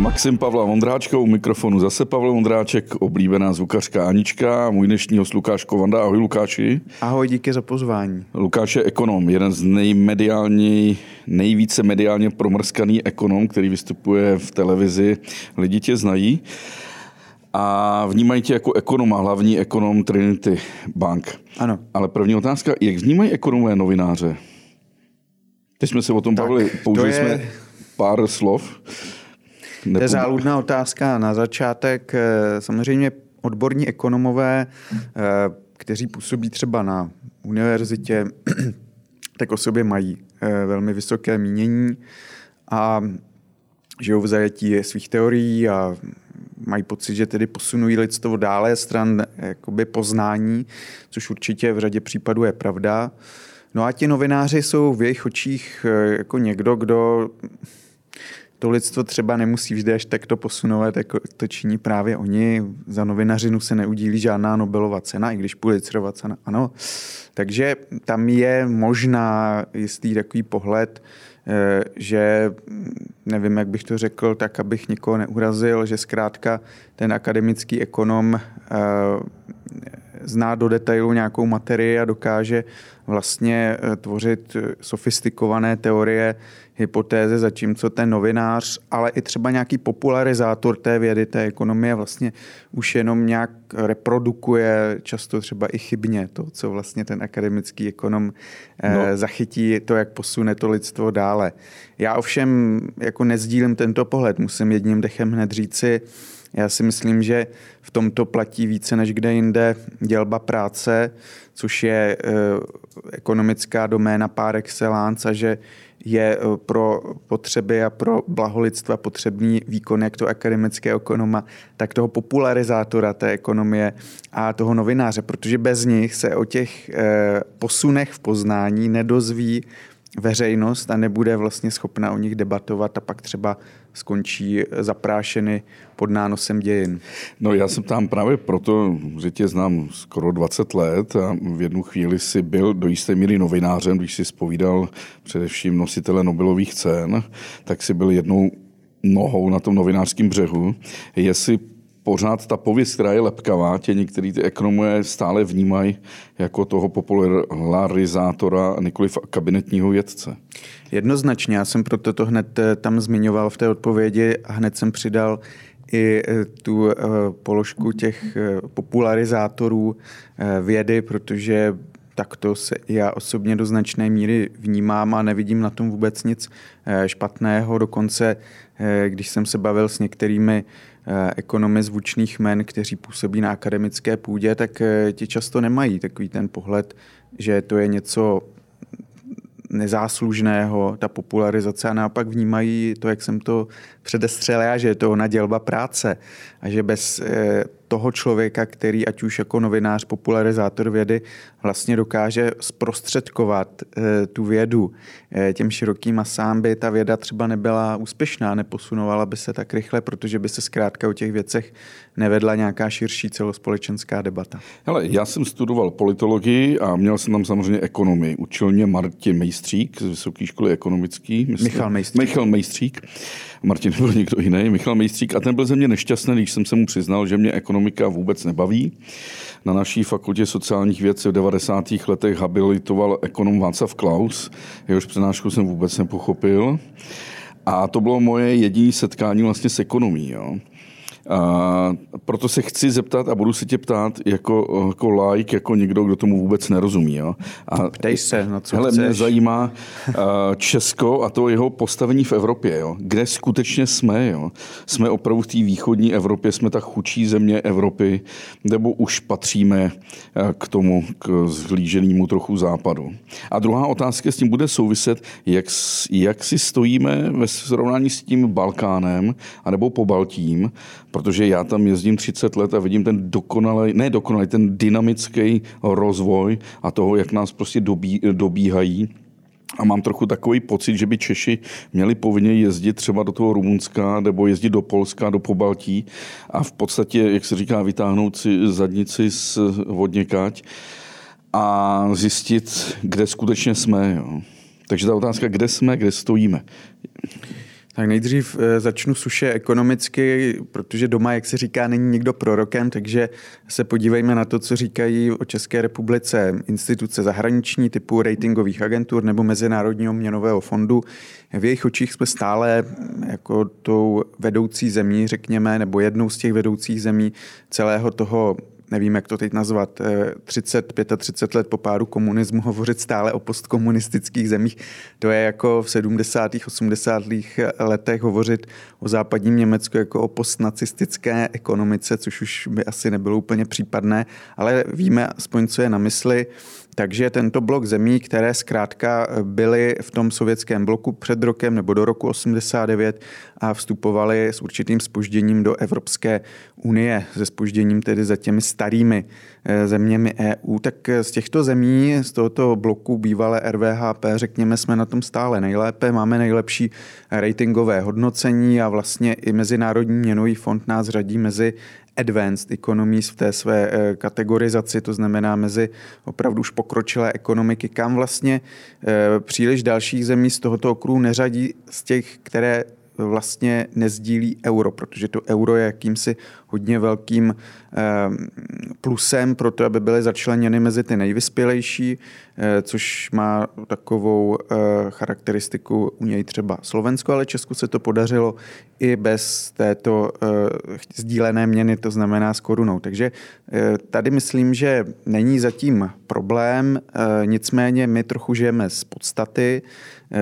Maxim Pavla Vondráčka u mikrofonu zase Pavel Vondráček, oblíbená zvukařka Anička, můj dnešní host Lukáš Kovanda. Ahoj Lukáši. Ahoj, díky za pozvání. Lukáš je ekonom, jeden z nejmediální, nejvíce mediálně promrskaný ekonom, který vystupuje v televizi. Lidi tě znají a vnímají tě jako ekonoma, hlavní ekonom Trinity Bank. Ano. Ale první otázka, jak vnímají ekonomové novináře? Teď jsme se o tom tak, bavili, použili je... jsme pár slov. To je záludná otázka. Na začátek eh, samozřejmě odborní ekonomové, eh, kteří působí třeba na univerzitě, tak o sobě mají eh, velmi vysoké mínění a žijou v zajetí svých teorií a mají pocit, že tedy posunují lidstvo dále stran jakoby poznání, což určitě v řadě případů je pravda. No a ti novináři jsou v jejich očích jako někdo, kdo to lidstvo třeba nemusí vždy až takto posunovat, jako to činí právě oni. Za novinařinu se neudílí žádná Nobelova cena, i když Pulitzerova cena, ano. Takže tam je možná jistý takový pohled, eh, že nevím, jak bych to řekl, tak abych nikoho neurazil, že zkrátka ten akademický ekonom eh, zná do detailu nějakou materii a dokáže vlastně eh, tvořit sofistikované teorie, hypotézy, zatímco ten novinář, ale i třeba nějaký popularizátor té vědy, té ekonomie vlastně už jenom nějak reprodukuje často třeba i chybně to, co vlastně ten akademický ekonom eh, no. zachytí, to, jak posune to lidstvo dále. Já ovšem jako nezdílím tento pohled, musím jedním dechem hned říci, já si myslím, že v tomto platí více než kde jinde dělba práce, což je e, ekonomická doména par excellence a že je e, pro potřeby a pro blaholidstva potřebný výkon jak to akademického ekonoma, tak toho popularizátora té ekonomie a toho novináře, protože bez nich se o těch e, posunech v poznání nedozví veřejnost a nebude vlastně schopna o nich debatovat a pak třeba skončí zaprášeny pod nánosem dějin. No já jsem tam právě proto, že tě znám skoro 20 let a v jednu chvíli si byl do jisté míry novinářem, když si spovídal především nositele Nobelových cen, tak si byl jednou nohou na tom novinářském břehu. Jestli pořád ta pověst, která je lepkavá, tě některý ty ekonomové stále vnímají jako toho popularizátora, nikoliv kabinetního vědce. Jednoznačně, já jsem proto to hned eh, tam zmiňoval v té odpovědi a hned jsem přidal i eh, tu eh, položku těch popularizátorů vědy, protože tak to se já osobně do značné míry vnímám a nevidím na tom vůbec nic špatného. Dokonce, když jsem se bavil s některými ekonomy zvučných men, kteří působí na akademické půdě, tak ti často nemají takový ten pohled, že to je něco nezáslužného, ta popularizace a naopak vnímají to, jak jsem to předestřel já, že je to ona dělba práce a že bez eh, toho člověka, který ať už jako novinář, popularizátor vědy vlastně dokáže zprostředkovat eh, tu vědu eh, těm širokým masám, by ta věda třeba nebyla úspěšná, neposunovala by se tak rychle, protože by se zkrátka o těch věcech nevedla nějaká širší celospolečenská debata. Hele, já jsem studoval politologii a měl jsem tam samozřejmě ekonomii. Učil mě Martin Mejstřík z Vysoké školy ekonomické. Michal Mejstřík. Michal Mejstřík. Martin byl někdo jiný, Michal Mejstřík, a ten byl ze mě nešťastný, když jsem se mu přiznal, že mě ekonomika vůbec nebaví. Na naší fakultě sociálních věcí v 90. letech habilitoval ekonom Václav Klaus, jehož přednášku jsem vůbec nepochopil. A to bylo moje jediné setkání vlastně s ekonomí. Jo. A proto se chci zeptat a budu se tě ptát jako, jako like, jako někdo, kdo tomu vůbec nerozumí. Jo? A, Ptej se, na co hele, chceš. mě zajímá Česko a to jeho postavení v Evropě. Jo? Kde skutečně jsme? Jo? Jsme opravdu v té východní Evropě, jsme ta chudší země Evropy, nebo už patříme uh, k tomu, k zhlíženému trochu západu. A druhá otázka s tím bude souviset, jak, jak si stojíme ve srovnání s tím Balkánem, anebo po Baltím, protože já tam jezdím 30 let a vidím ten dokonalý, ne dokonalý, ten dynamický rozvoj a toho, jak nás prostě dobí, dobíhají. A mám trochu takový pocit, že by Češi měli povinně jezdit třeba do toho Rumunska nebo jezdit do Polska, do Pobaltí a v podstatě, jak se říká, vytáhnout si zadnici z vodněkať a zjistit, kde skutečně jsme. Jo. Takže ta otázka, kde jsme, kde stojíme. Tak nejdřív eh, začnu suše ekonomicky, protože doma, jak se říká, není nikdo prorokem, takže se podívejme na to, co říkají o České republice instituce zahraniční typu ratingových agentur nebo Mezinárodního měnového fondu. V jejich očích jsme stále jako tou vedoucí zemí, řekněme, nebo jednou z těch vedoucích zemí celého toho nevím, jak to teď nazvat, 30, eh, 35 let po pádu komunismu hovořit stále o postkomunistických zemích. To je jako v 70. 80. letech hovořit o západním Německu jako o postnacistické ekonomice, což už by asi nebylo úplně případné, ale víme aspoň, co je na mysli. Takže tento blok zemí, které zkrátka byly v tom sovětském bloku před rokem nebo do roku 89 a vstupovaly s určitým spožděním do Evropské unie, se spožděním tedy za těmi starými eh, zeměmi EU, tak z těchto zemí, z tohoto bloku bývalé RVHP, řekněme, jsme na tom stále nejlépe, máme nejlepší ratingové hodnocení a vlastně i Mezinárodní měnový fond nás řadí mezi advanced economies v té své eh, kategorizaci, to znamená mezi opravdu už pokročilé ekonomiky, kam vlastně eh, příliš dalších zemí z tohoto okruhu neřadí z těch, které vlastně nezdílí euro, protože to euro je jakýmsi hodně velkým ehm, plusem pro to, aby byly začleněny mezi ty nejvyspělejší, eh, což má takovou eh, charakteristiku u něj třeba Slovensko, ale Česku se to podařilo i bez této eh, sdílené měny, to znamená s korunou. Takže tady myslím, že není zatím problém, nicméně my trochu žijeme z podstaty,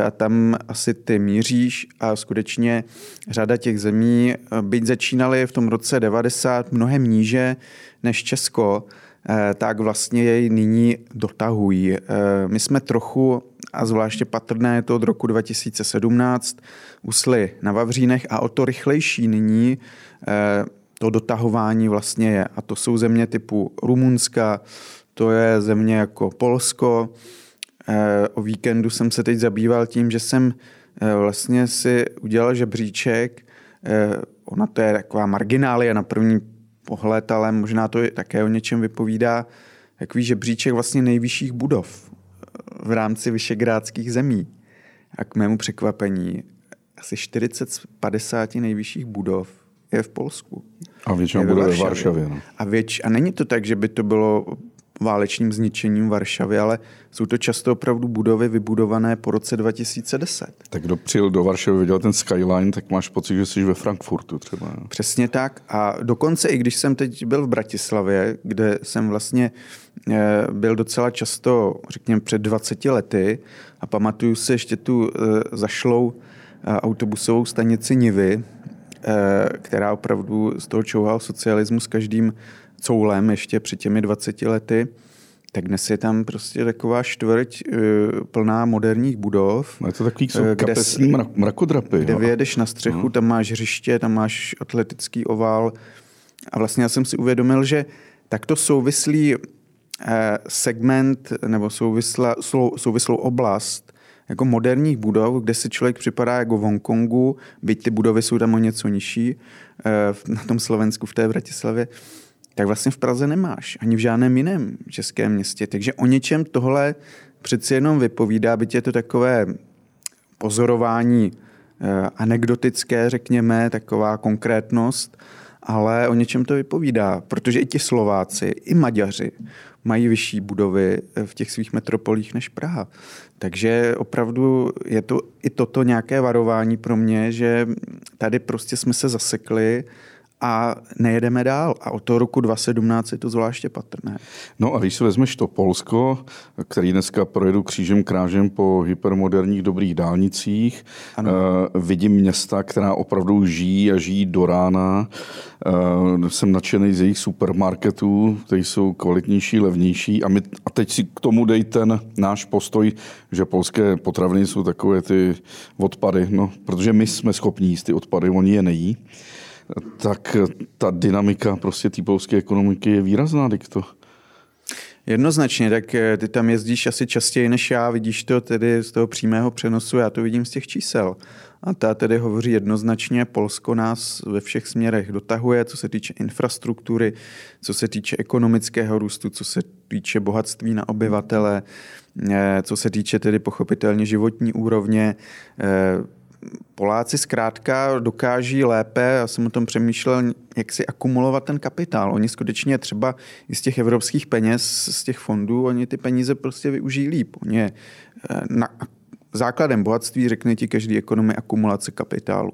a tam asi ty míříš a skutečně řada těch zemí, byť začínaly v tom roce 90 mnohem níže než Česko, eh, tak vlastně jej nyní dotahují. Eh, my jsme trochu, a zvláště patrné je to od roku 2017, usli na Vavřínech a o to rychlejší nyní eh, to dotahování vlastně je. A to jsou země typu Rumunska, to je země jako Polsko, o víkendu jsem se teď zabýval tím, že jsem vlastně si udělal žebříček. Eh, ona to je taková marginálie na první pohled, ale možná to také o něčem vypovídá. Takový žebříček vlastně nejvyšších budov v rámci vyšegrádských zemí. A k mému překvapení asi 40 z 50 nejvyšších budov je v Polsku. A většinou bude ve Varšavě. No. A, věč, a není to tak, že by to bylo válečným zničením Varšavy, ale jsou to často opravdu budovy vybudované po roce 2010. Tak kdo přijel do Varšavy, viděl ten skyline, tak máš pocit, že jsi ve Frankfurtu třeba. Přesně tak. A dokonce i když jsem teď byl v Bratislavě, kde jsem vlastně eh, byl docela často, řekněme, před 20 lety a pamatuju se ještě tu eh, zašlou eh, autobusovou stanici Nivy, která opravdu z toho čouhal socialismus každým coulem ještě před těmi 20 lety, tak dnes je tam prostě taková čtvrť uh, plná moderních budov. Je to takový jsou kde, kapesní mrak, mrakodrapy. Kde vyjedeš na střechu, no. tam máš hřiště, tam máš atletický ovál. A vlastně já jsem si uvědomil, že takto souvislý uh, segment nebo souvisla, sou, souvislou oblast jako moderních budov, kde si člověk připadá jako v Hongkongu, byť ty budovy jsou tam o něco nižší, na tom Slovensku v té Bratislavě, tak vlastně v Praze nemáš, ani v žádném jiném českém městě. Takže o něčem tohle přeci jenom vypovídá, byť je to takové pozorování eh, anekdotické, řekněme, taková konkrétnost, ale o něčem to vypovídá, protože i ti Slováci, i Maďaři mají vyšší budovy eh, v těch svých metropolích než Praha. Takže opravdu je to i toto nějaké varování pro mě, že tady prostě jsme se zasekli a nejedeme dál. A od toho roku 2017 je to zvláště patrné. No a když si vezmeš to Polsko, který dneska projedu křížem krážem po hypermoderních dobrých dálnicích, ano. Uh, vidím města, která opravdu žijí a žijí do rána. Uh, jsem nadšený z jejich supermarketů, které jsou kvalitnější, levnější. A, my, a teď si k tomu dej ten náš postoj, že polské potraviny jsou takové ty odpady, no, protože my jsme schopni jíst ty odpady, oni je nejí tak ta dynamika prostě té polské ekonomiky je výrazná, dikto. Jednoznačně, tak eh, ty tam jezdíš asi častěji než já, vidíš to tedy z toho přímého přenosu, já to vidím z těch čísel. A ta tedy hovoří jednoznačně, Polsko nás ve všech směrech dotahuje, co se týče infrastruktury, co se týče ekonomického růstu, co se týče bohatství na obyvatele, eh, co se týče tedy pochopitelně životní úrovně, eh, Poláci zkrátka dokáží lépe, já jsem o tom přemýšlel, jak si akumulovat ten kapitál. Oni skutečně třeba i z těch evropských peněz, z těch fondů, oni ty peníze prostě využijí líp. Oni je eh, na, základem bohatství, řekne ti každý ekonomi, akumulace kapitálu.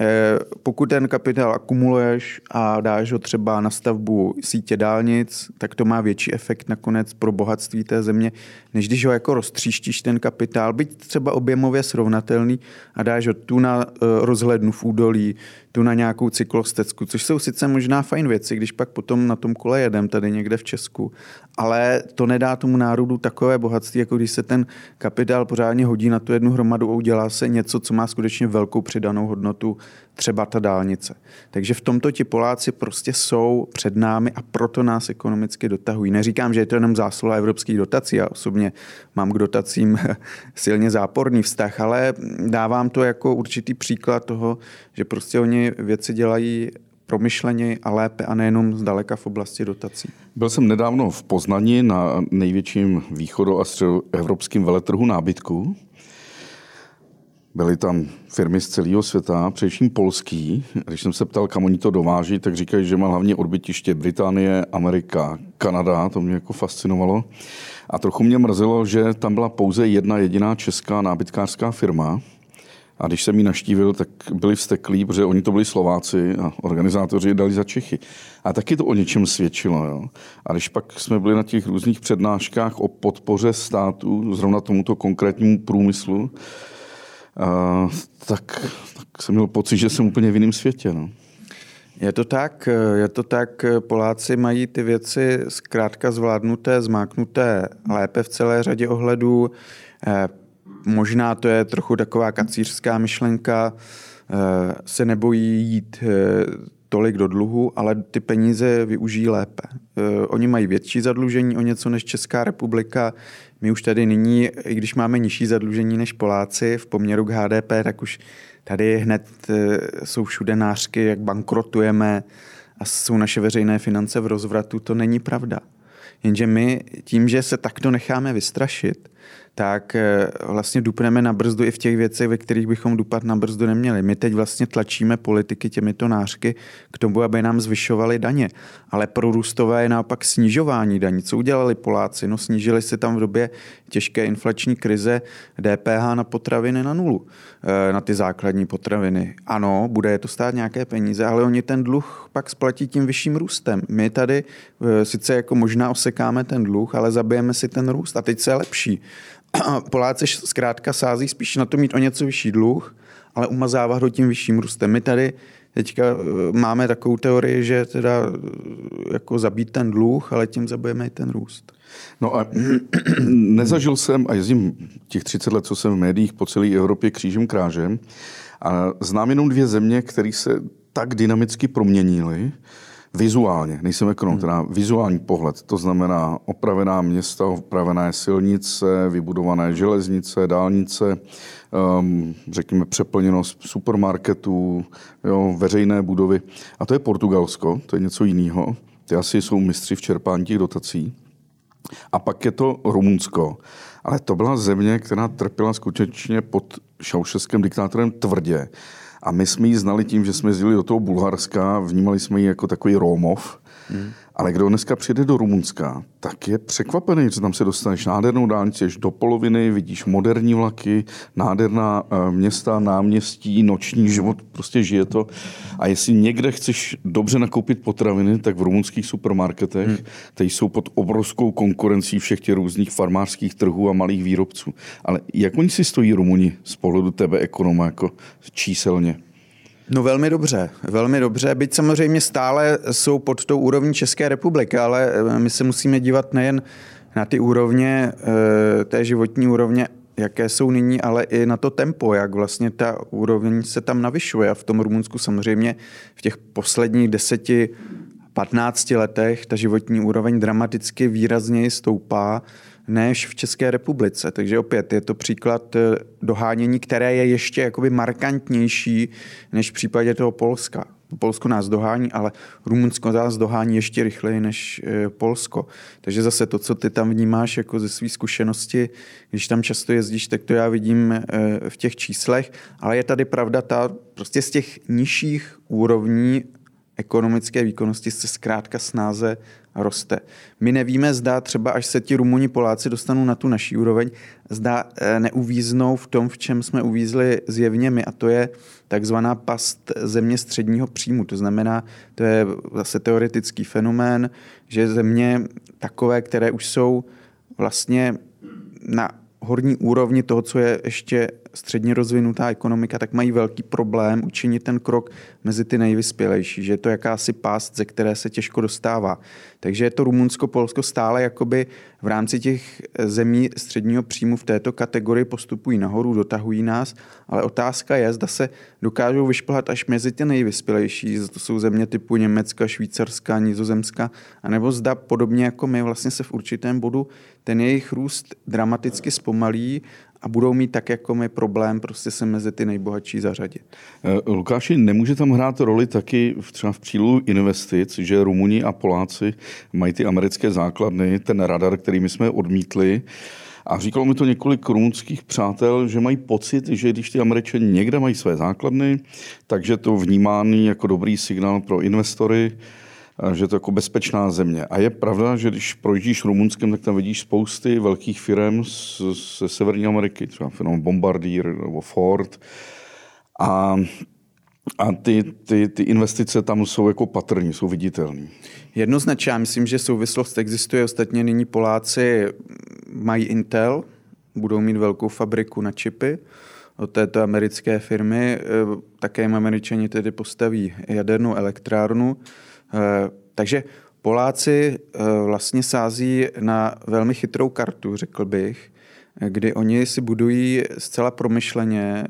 Eh, pokud ten kapitál akumuluješ a dáš ho třeba na stavbu sítě dálnic, tak to má větší efekt nakonec pro bohatství té země, než když ho jako roztříštíš ten kapitál, byť třeba objemově srovnatelný a dáš ho tu na eh, rozhlednu v údolí, tu na nějakou cyklostecku, což jsou sice možná fajn věci, když pak potom na tom kole jedem tady někde v Česku, ale to nedá tomu národu takové bohatství, jako když se ten kapitál pořádně hodí na tu jednu hromadu a udělá se něco, co má skutečně velkou přidanou hodnotu, třeba ta dálnice. Takže v tomto ti Poláci prostě jsou před námi a proto nás ekonomicky dotahují. Neříkám, že je to jenom zásluha evropských dotací, já osobně mám k dotacím silně záporný vztah, ale dávám to jako určitý příklad toho, že prostě oni věci dělají promyšleně a lépe a nejenom zdaleka v oblasti dotací. Byl jsem nedávno v Poznani na největším východo- a středoevropském veletrhu nábytku. Byly tam firmy z celého světa, především polský. Když jsem se ptal, kam oni to dováží, tak říkají, že má hlavně odbytiště Británie, Amerika, Kanada, to mě jako fascinovalo. A trochu mě mrzelo, že tam byla pouze jedna jediná česká nábytkářská firma, a když jsem ji naštívil, tak byli vsteklí, protože oni to byli Slováci a organizátoři je dali za Čechy. A taky to o něčem svědčilo. Jo. A když pak jsme byli na těch různých přednáškách o podpoře státu, zrovna tomuto konkrétnímu průmyslu, a, tak, tak jsem měl pocit, že jsem úplně v jiném světě. No. Je to tak, je to tak, Poláci mají ty věci zkrátka zvládnuté, zmáknuté lépe v celé řadě ohledů. Eh, možná to je trochu taková kacířská myšlenka, eh, se nebojí jít eh, tolik do dluhu, ale ty peníze využijí lépe. Oni mají větší zadlužení o něco než Česká republika. My už tady nyní, i když máme nižší zadlužení než Poláci v poměru k HDP, tak už tady hned jsou všude nářky, jak bankrotujeme a jsou naše veřejné finance v rozvratu. To není pravda. Jenže my tím, že se takto necháme vystrašit, tak eh, vlastně dupneme na brzdu i v těch věcech, ve kterých bychom dupat na brzdu neměli. My teď vlastně tlačíme politiky těmito nářky k tomu, aby nám zvyšovali daně. Ale prorůstové je naopak snižování daní. Co udělali Poláci? No snížili se tam v době těžké inflační krize DPH na potraviny na nulu, eh, na ty základní potraviny. Ano, bude je to stát nějaké peníze, ale oni ten dluh pak splatí tím vyšším růstem. My tady eh, sice jako možná osekáme ten dluh, ale zabijeme si ten růst a teď se lepší. Poláci zkrátka sází spíš na to mít o něco vyšší dluh, ale umazávat ho tím vyšším růstem. My tady teďka eh, máme takovou teorii, že teda eh, jako zabít ten dluh, ale tím zabijeme i ten růst. No a nezažil jsem, a jezdím těch 30 let, co jsem v médiích po celé Evropě křížem krážem, a znám jenom dvě země, které se tak dynamicky proměnily, Vizuálně, nejsem ekonom, teda vizuální pohled, to znamená opravená města, opravené silnice, vybudované železnice, dálnice, um, řekněme přeplněnost supermarketů, jo, veřejné budovy. A to je Portugalsko, to je něco jiného. Ty asi jsou mistři v čerpání těch dotací. A pak je to Rumunsko. Ale to byla země, která trpěla skutečně pod šaušeským diktátorem tvrdě. A my jsme ji znali tím, že jsme jezdili do toho Bulharska, vnímali jsme ji jako takový Rómov. Hmm. Ale kdo dneska přijde do Rumunska, tak je překvapený, že tam se dostaneš nádhernou dálnici, do poloviny, vidíš moderní vlaky, nádherná eh, města, náměstí, noční život, prostě žije to. A jestli někde chceš dobře nakoupit potraviny, tak v rumunských supermarketech, hmm. které jsou pod obrovskou konkurencí všech těch různých farmářských trhů a malých výrobců. Ale jak oni si stojí Rumuni z pohledu tebe ekonoma jako číselně? No velmi dobře, velmi dobře, byť samozřejmě stále jsou pod tou úrovní České republiky, ale eh, my se musíme dívat nejen na ty úrovně, eh, té životní úrovně, jaké jsou nyní, ale i na to tempo, jak vlastně ta úroveň se tam navyšuje. A v tom Rumunsku samozřejmě v těch posledních deseti 15 letech ta životní úroveň dramaticky výrazněji stoupá než v České republice. Takže opět je to příklad dohánění, které je ještě jakoby markantnější než v případě toho Polska. Polsko nás dohání, ale Rumunsko nás dohání ještě rychleji než eh, Polsko. Takže zase to, co ty tam vnímáš jako ze své zkušenosti, když tam často jezdíš, tak to já vidím eh, v těch číslech, ale je tady pravda ta, prostě z těch nižších úrovní ekonomické výkonnosti se zkrátka snáze roste. My nevíme, zda třeba až se ti Rumuni Poláci dostanou na tu naší úroveň, zda eh, neuvíznou v tom, v čem jsme uvízli zjevně my, a to je takzvaná past země středního příjmu. To znamená, to je zase teoretický fenomén, že země takové, které už jsou vlastně na horní úrovni toho, co je ještě středně rozvinutá ekonomika, tak mají velký problém učinit ten krok mezi ty nejvyspělejší, že je to jakási pást, ze které se těžko dostává. Takže je to Rumunsko, Polsko stále jakoby v rámci těch zemí středního příjmu v této kategorii postupují nahoru, dotahují nás, ale otázka je, zda se dokážou vyšplhat až mezi ty nejvyspělejší, to jsou země typu Německa, Švýcarska, Nizozemska, anebo zda podobně jako my vlastně se v určitém bodu ten jejich růst dramaticky zpomalí a budou mít tak jako my problém prostě se mezi ty nejbohatší zařadit. Eh, Lukáši, nemůže tam hrát roli taky třeba v přílu investic, že Rumuni a Poláci mají ty americké základny, ten radar, který my jsme odmítli, a říkalo mi to několik rumunských přátel, že mají pocit, že když ty američani někde mají své základny, takže to vnímáný jako dobrý signál pro investory, že to je jako bezpečná země. A je pravda, že když projíždíš Rumunskem, tak tam vidíš spousty velkých firm ze Severní Ameriky, třeba firma Bombardier nebo Ford. A, a ty, ty, ty investice tam jsou jako patrní, jsou viditelné. Jednoznačně, já myslím, že souvislost existuje. Ostatně nyní Poláci mají Intel, budou mít velkou fabriku na čipy od této americké firmy. Také jim američani tedy postaví jadernou elektrárnu. Eh, takže Poláci eh, vlastně sází na velmi chytrou kartu, řekl bych, kdy oni si budují zcela promyšleně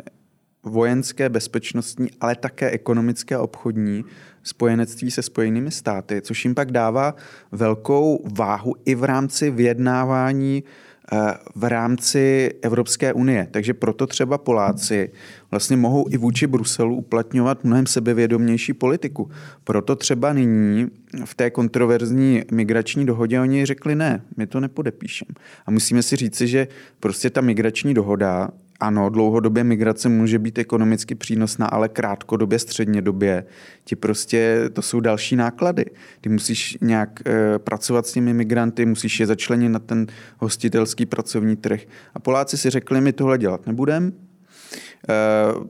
vojenské, bezpečnostní, ale také ekonomické a obchodní spojenectví se spojenými státy, což jim pak dává velkou váhu i v rámci vyjednávání Eh, v rámci Evropské unie. Takže proto třeba Poláci vlastně mohou i vůči Bruselu uplatňovat mnohem sebevědomější politiku. Proto třeba nyní v té kontroverzní migrační dohodě oni řekli ne, my to nepodepíšem. A musíme si říci, že prostě ta migrační dohoda ano, dlouhodobě migrace může být ekonomicky přínosná, ale krátkodobě, středně době ti prostě, to jsou další náklady. Ty musíš nějak e, pracovat s těmi migranty, musíš je začlenit na ten hostitelský pracovní trh. A Poláci si řekli, my tohle dělat nebudeme,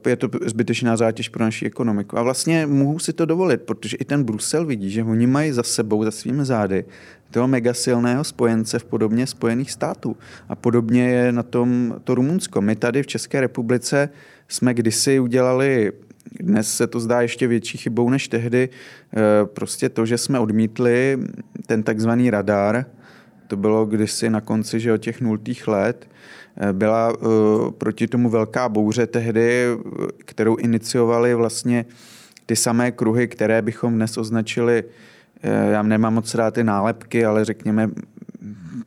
je to zbytečná zátěž pro naši ekonomiku. A vlastně mohou si to dovolit, protože i ten Brusel vidí, že oni mají za sebou, za svými zády, toho mega silného spojence v podobně Spojených států. A podobně je na tom to Rumunsko. My tady v České republice jsme kdysi udělali dnes se to zdá ještě větší chybou než tehdy. Eh, prostě to, že jsme odmítli ten takzvaný radar, to bylo kdysi na konci že od těch nultých let, Eh, byla eh, proti tomu velká bouře tehdy, kterou iniciovali vlastně ty samé kruhy, které bychom dnes označili, eh, já nemám moc rád ty nálepky, ale řekněme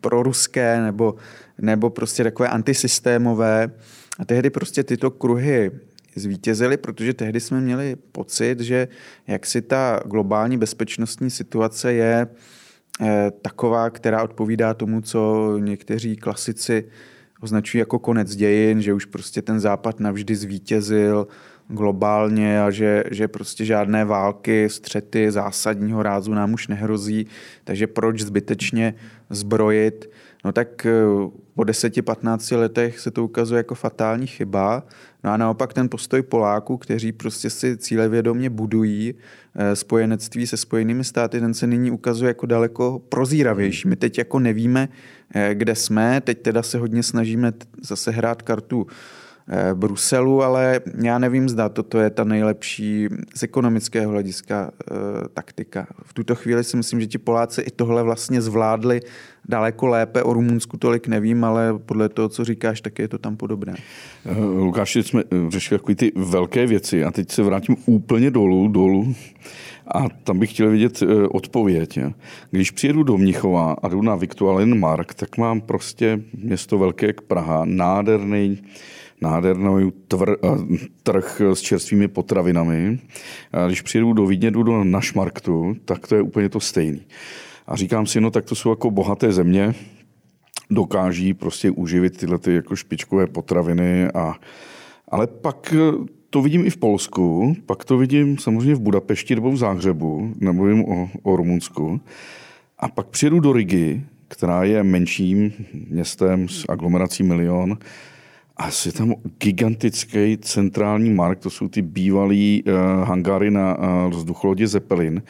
proruské nebo, nebo prostě takové antisystémové. A tehdy prostě tyto kruhy zvítězily, protože tehdy jsme měli pocit, že jak si ta globální bezpečnostní situace je taková, která odpovídá tomu, co někteří klasici označují jako konec dějin, že už prostě ten západ navždy zvítězil globálně a že, že prostě žádné války, střety zásadního rázu nám už nehrozí, takže proč zbytečně zbrojit. No tak eh, po 10-15 letech se to ukazuje jako fatální chyba. No a naopak ten postoj Poláků, kteří prostě si cílevědomě budují eh, spojenectví se spojenými státy, ten se nyní ukazuje jako daleko prozíravější. My teď jako nevíme, eh, kde jsme, teď teda se hodně snažíme zase hrát kartu Bruselu, ale já nevím, zda toto je ta nejlepší z ekonomického hlediska e, taktika. V tuto chvíli si myslím, že ti Poláci i tohle vlastně zvládli daleko lépe. O Rumunsku tolik nevím, ale podle toho, co říkáš, tak je to tam podobné. Eh, Lukáši, jsme řešili takové ty velké věci a teď se vrátím úplně dolů, dolů. A tam bych chtěl vidět odpověď. Když přijedu do Mnichova a jdu na Viktualin Mark, tak mám prostě město velké jak Praha, nádherný nádherný tvr, trh s čerstvými potravinami. A když přijdu do Vídně, jdu do Našmarktu, tak to je úplně to stejný. A říkám si, no tak to jsou jako bohaté země, dokáží prostě uživit tyhle ty jako špičkové potraviny. A, ale pak to vidím i v Polsku, pak to vidím samozřejmě v Budapešti nebo v Záhřebu, nemluvím o, o Rumunsku. A pak přijedu do Rigi, která je menším městem s aglomerací milion, a je tam gigantický centrální mark, to jsou ty bývalý uh, hangary na uh, vzducholodě Zeppelin.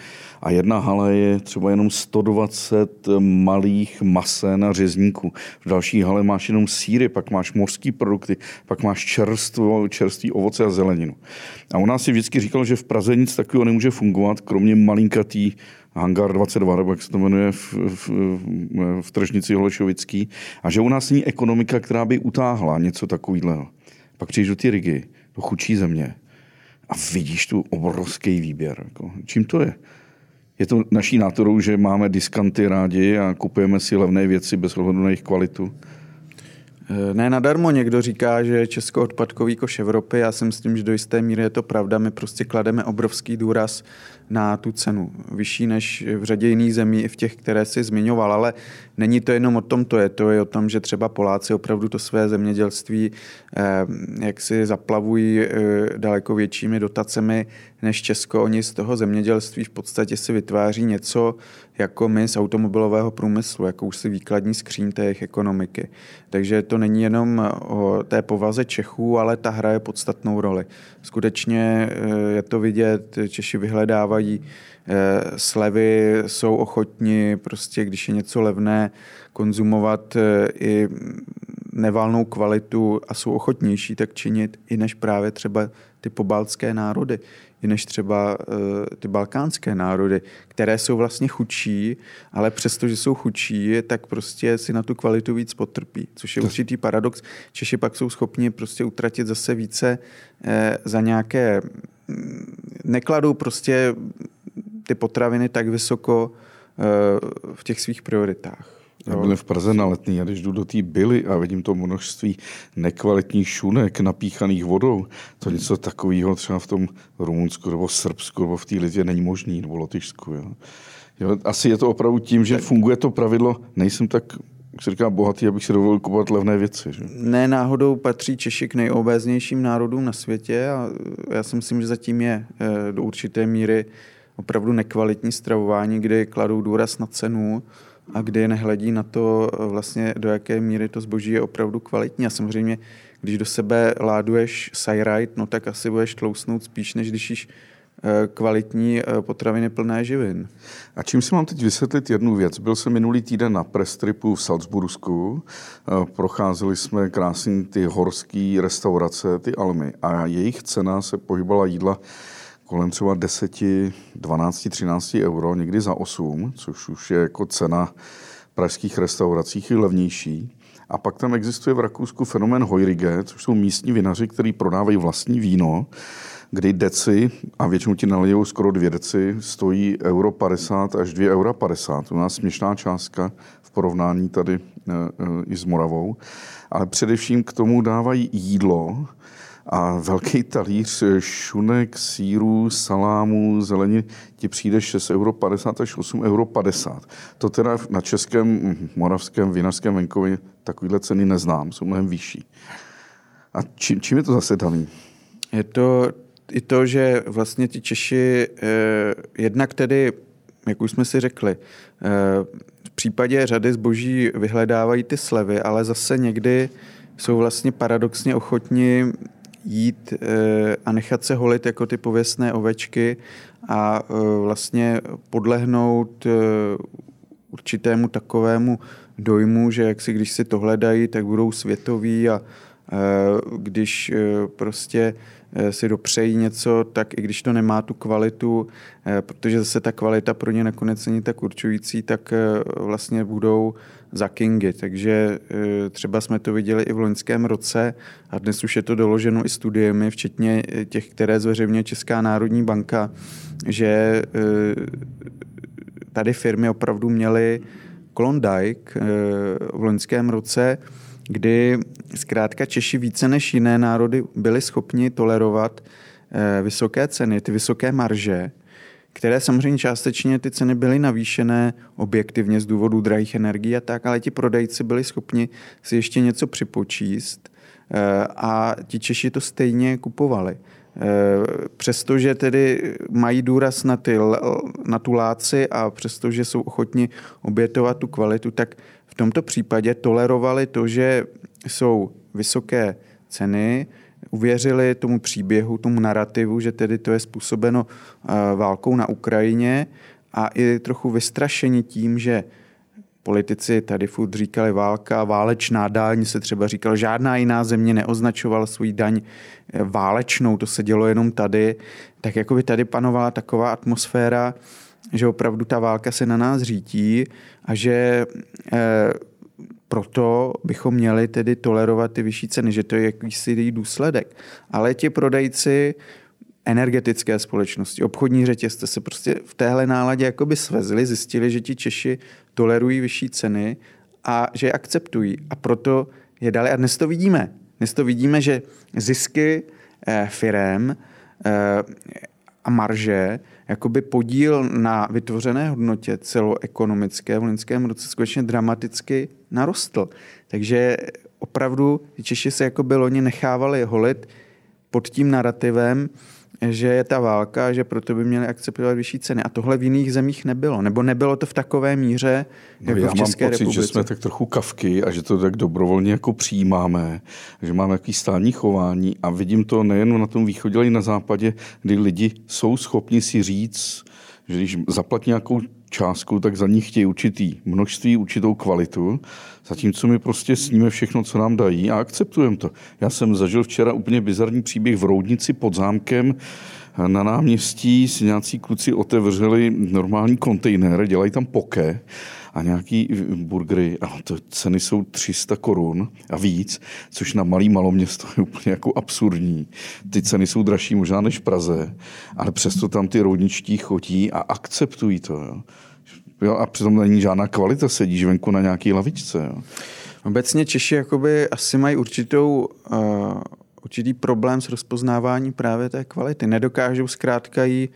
A jedna hala je třeba jenom 120 malých masen a řezníků. V další hale máš jenom síry, pak máš mořské produkty, pak máš čerstvo, čerstvý ovoce a zeleninu. A u nás si vždycky říkal, že v Praze nic takového nemůže fungovat, kromě malinkatý Hangar 22, nebo jak se to jmenuje v, v, v tržnici Holešovický, a že u nás není ekonomika, která by utáhla něco takového. Pak přijdeš do ty Rigi, do chudší země a vidíš tu obrovský výběr. Jako. Čím to je? Je to naší nátorou, že máme diskanty rádi a kupujeme si levné věci bez ohledu na jejich kvalitu? Ne nadarmo někdo říká, že je Česko odpadkový koš Evropy. Já si myslím, že do jisté míry je to pravda. My prostě klademe obrovský důraz na tu cenu. Vyšší než v řadě jiných zemí, i v těch, které si zmiňoval. Ale není to jenom o tom, to je. To je o tom, že třeba Poláci opravdu to své zemědělství eh, jak si zaplavují eh, daleko většími dotacemi než Česko. Oni z toho zemědělství v podstatě si vytváří něco jako my z automobilového průmyslu, jako už si výkladní skříň té jejich ekonomiky. Takže to není jenom o té povaze Čechů, ale ta hraje podstatnou roli. Skutečně eh, je to vidět, Češi vyhledávají eh, slevy, jsou ochotni, prostě když je něco levné, konzumovat eh, i nevalnou kvalitu a jsou ochotnější tak činit i než právě třeba ty pobaltské národy i než třeba uh, ty balkánské národy, které jsou vlastně chudší, ale přesto, že jsou chudší, tak prostě si na tu kvalitu víc potrpí, což je určitý paradox. Češi pak jsou schopni prostě utratit zase více uh, za nějaké... Mm, nekladou prostě ty potraviny tak vysoko uh, v těch svých prioritách. Já byl v Praze na letný a když jdu do té byly a vidím to množství nekvalitních šunek napíchaných vodou, to něco takového třeba v tom Rumunsku nebo Srbsku nebo v té Litvě není možný, nebo Lotyšsku. Jo. Jo, asi je to opravdu tím, že funguje to pravidlo, nejsem tak jak se říká, bohatý, abych si dovolil kupovat levné věci. Že? Ne, náhodou patří Češi k nejobéznějším národům na světě a já si myslím, že zatím je eh, do určité míry opravdu nekvalitní stravování, kdy kladou důraz na cenu a kdy nehledí na to, vlastně, do jaké míry to zboží je opravdu kvalitní. A samozřejmě, když do sebe láduješ sajrajt, no tak asi budeš tlousnout spíš, než když jíš eh, kvalitní eh, potraviny plné živin. A čím si mám teď vysvětlit jednu věc? Byl jsem minulý týden na prestripu v Salzbursku, eh, procházeli jsme krásný ty horské restaurace, ty Almy a jejich cena se pohybovala jídla kolem třeba 10, 12, 13 euro, někdy za 8, což už je jako cena pražských restauracích i levnější. A pak tam existuje v Rakousku fenomén Heurige, což jsou místní vinaři, kteří prodávají vlastní víno, kdy deci, a většinou ti nalijou skoro dvě deci, stojí euro 50 až 2 euro 50. U nás směšná částka v porovnání tady e, e, i s Moravou. Ale především k tomu dávají jídlo, a velký talíř šunek, síru, salámu, zeleniny ti přijde 6,50 euro až 8,50 euro. To teda na českém, moravském, vinařském venkově takovýhle ceny neznám, jsou mnohem vyšší. A čím, čím je to zase daný? Je to i to, že vlastně ti Češi eh, jednak tedy, jak už jsme si řekli, eh, v případě řady zboží vyhledávají ty slevy, ale zase někdy jsou vlastně paradoxně ochotni jít eh, a nechat se holit jako ty pověstné ovečky a eh, vlastně podlehnout eh, určitému takovému dojmu, že jak si když si to hledají, tak budou světoví a když prostě si dopřejí něco, tak i když to nemá tu kvalitu, protože zase ta kvalita pro ně nakonec není tak určující, tak vlastně budou za Kingy. Takže e, třeba jsme to viděli i v loňském roce a dnes už je to doloženo i studiemi, včetně e, těch, které zveřejňuje Česká národní banka, že e, tady firmy opravdu měly Klondike v loňském roce kdy zkrátka Češi více než jiné národy byli schopni tolerovat vysoké ceny, ty vysoké marže, které samozřejmě částečně ty ceny byly navýšené objektivně z důvodu drahých energií a tak, ale ti prodejci byli schopni si ještě něco připočíst eh, a ti Češi to stejně kupovali. Eh, přestože tedy mají důraz na, ty, na tu láci a přestože jsou ochotni obětovat tu kvalitu, tak v tomto případě tolerovali to, že jsou vysoké ceny, uvěřili tomu příběhu, tomu narrativu, že tedy to je způsobeno eh, válkou na Ukrajině a i trochu vystrašení tím, že politici tady furt říkali válka, válečná daň, se třeba říkal, žádná jiná země neoznačovala svůj daň eh, válečnou, to se dělo jenom tady, tak jako by tady panovala taková atmosféra, že opravdu ta válka se na nás řítí a že eh, proto bychom měli tedy tolerovat ty vyšší ceny, že to je jakýsi důsledek. Ale ti prodejci energetické společnosti, obchodní řetězce se prostě v téhle náladě jakoby svezli, zjistili, že ti Češi tolerují vyšší ceny a že je akceptují. A proto je dali. A dnes to vidíme. Dnes to vidíme, že zisky eh, firem eh, a marže, jakoby podíl na vytvořené hodnotě celoekonomické v loňském roce skutečně dramaticky narostl. Takže opravdu Češi se jako by loni nechávali holit pod tím narrativem, že je ta válka, že proto by měli akceptovat vyšší ceny. A tohle v jiných zemích nebylo. Nebo nebylo to v takové míře, no, jako já v České mám pocit, republice. že jsme tak trochu kavky a že to tak dobrovolně jako přijímáme, že máme jaký stání chování a vidím to nejen na tom východě, ale i na západě, kdy lidi jsou schopni si říct, že když zaplatí nějakou částku, tak za ní chtějí určitý množství, určitou kvalitu, zatímco my prostě sníme všechno, co nám dají a akceptujeme to. Já jsem zažil včera úplně bizarní příběh v Roudnici pod zámkem, na náměstí si nějací kluci otevřeli normální kontejner, dělají tam poké a nějaký burgery, a to ceny jsou 300 korun a víc, což na malý maloměsto je úplně jako absurdní. Ty ceny jsou dražší možná než v Praze, ale přesto tam ty roudničtí chodí a akceptují to. Jo. Jo, a přitom není žádná kvalita, sedíš venku na nějaký lavičce. Jo. Obecně Češi jakoby asi mají určitou, uh, určitý problém s rozpoznáváním právě té kvality. Nedokážou zkrátka ji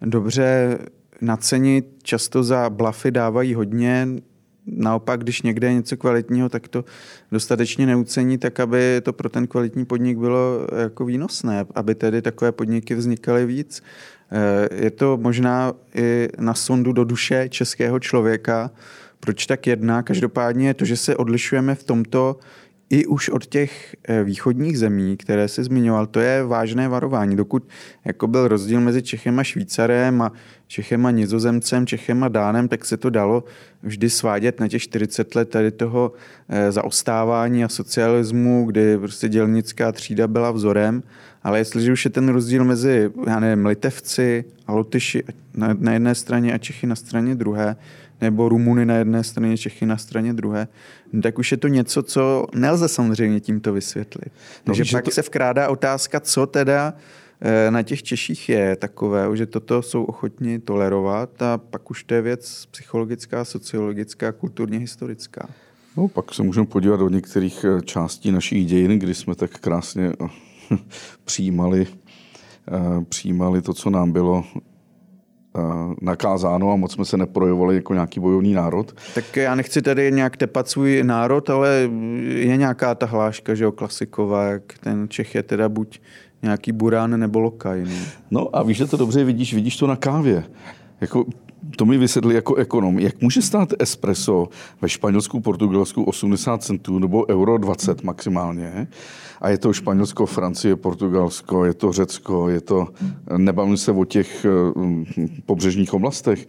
dobře nacenit, často za blafy dávají hodně, naopak, když někde je něco kvalitního, tak to dostatečně neucení, tak aby to pro ten kvalitní podnik bylo jako výnosné, aby tedy takové podniky vznikaly víc. Je to možná i na sondu do duše českého člověka, proč tak jedná. Každopádně to, že se odlišujeme v tomto i už od těch eh, východních zemí, které se zmiňoval, to je vážné varování. Dokud jako byl rozdíl mezi Čechem a Švýcarem a Čechem a Nizozemcem, Čechem a Dánem, tak se to dalo vždy svádět na těch 40 let tady toho eh, zaostávání a socialismu, kdy prostě dělnická třída byla vzorem. Ale jestliže už je ten rozdíl mezi, já nevím, Litevci a Lotyši na jedné straně a Čechy na straně druhé, nebo Rumuny na jedné straně, Čechy na straně druhé, tak už je to něco, co nelze samozřejmě tímto vysvětlit. No, Takže pak to... se vkrádá otázka, co teda eh, na těch Češích je takové, že toto jsou ochotni tolerovat a pak už to je věc psychologická, sociologická, kulturně historická. No, pak se můžeme podívat do některých eh, částí našich dějin, kdy jsme tak krásně eh, přijímali, přijímali to, co nám bylo nakázáno a moc jsme se neprojevovali jako nějaký bojovný národ. Tak já nechci tady nějak tepat svůj národ, ale je nějaká ta hláška, že jo, klasiková, jak ten Čech je teda buď nějaký burán nebo lokaj. Ne? No a víš, že to dobře vidíš, vidíš to na kávě. Jako to mi vysvětli jako ekonom. Jak může stát espresso ve Španělsku, Portugalsku 80 centů nebo euro 20 maximálně? A je to Španělsko, Francie, Portugalsko, je to Řecko, je to, nebavím se o těch hm, pobřežních oblastech.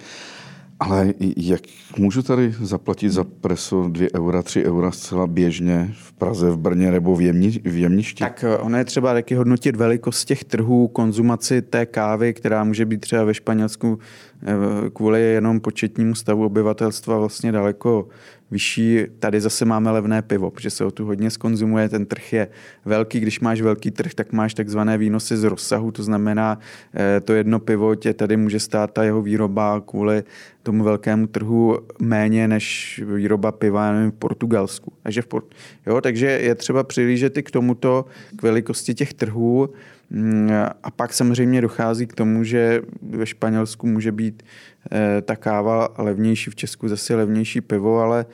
Ale jak můžu tady zaplatit za preso 2 eura, 3 eura zcela běžně v Praze, v Brně nebo v, jemni, v Jemništi? Tak eh, ono je třeba taky hodnotit velikost těch trhů, konzumaci té kávy, která může být třeba ve Španělsku eh, kvůli jenom početnímu stavu obyvatelstva vlastně daleko vyšší. Tady zase máme levné pivo, protože se o tu hodně skonzumuje. Ten trh je velký. Když máš velký trh, tak máš takzvané výnosy z rozsahu. To znamená, eh, to jedno pivo tě tady může stát ta jeho výroba kvůli tomu velkému trhu méně než výroba piva nevím, v Portugalsku. Takže, v Port- jo, takže je třeba přilížet i k tomuto, k velikosti těch trhů. Mm, a pak samozřejmě dochází k tomu, že ve Španělsku může být eh, ta káva levnější, v Česku zase levnější pivo, ale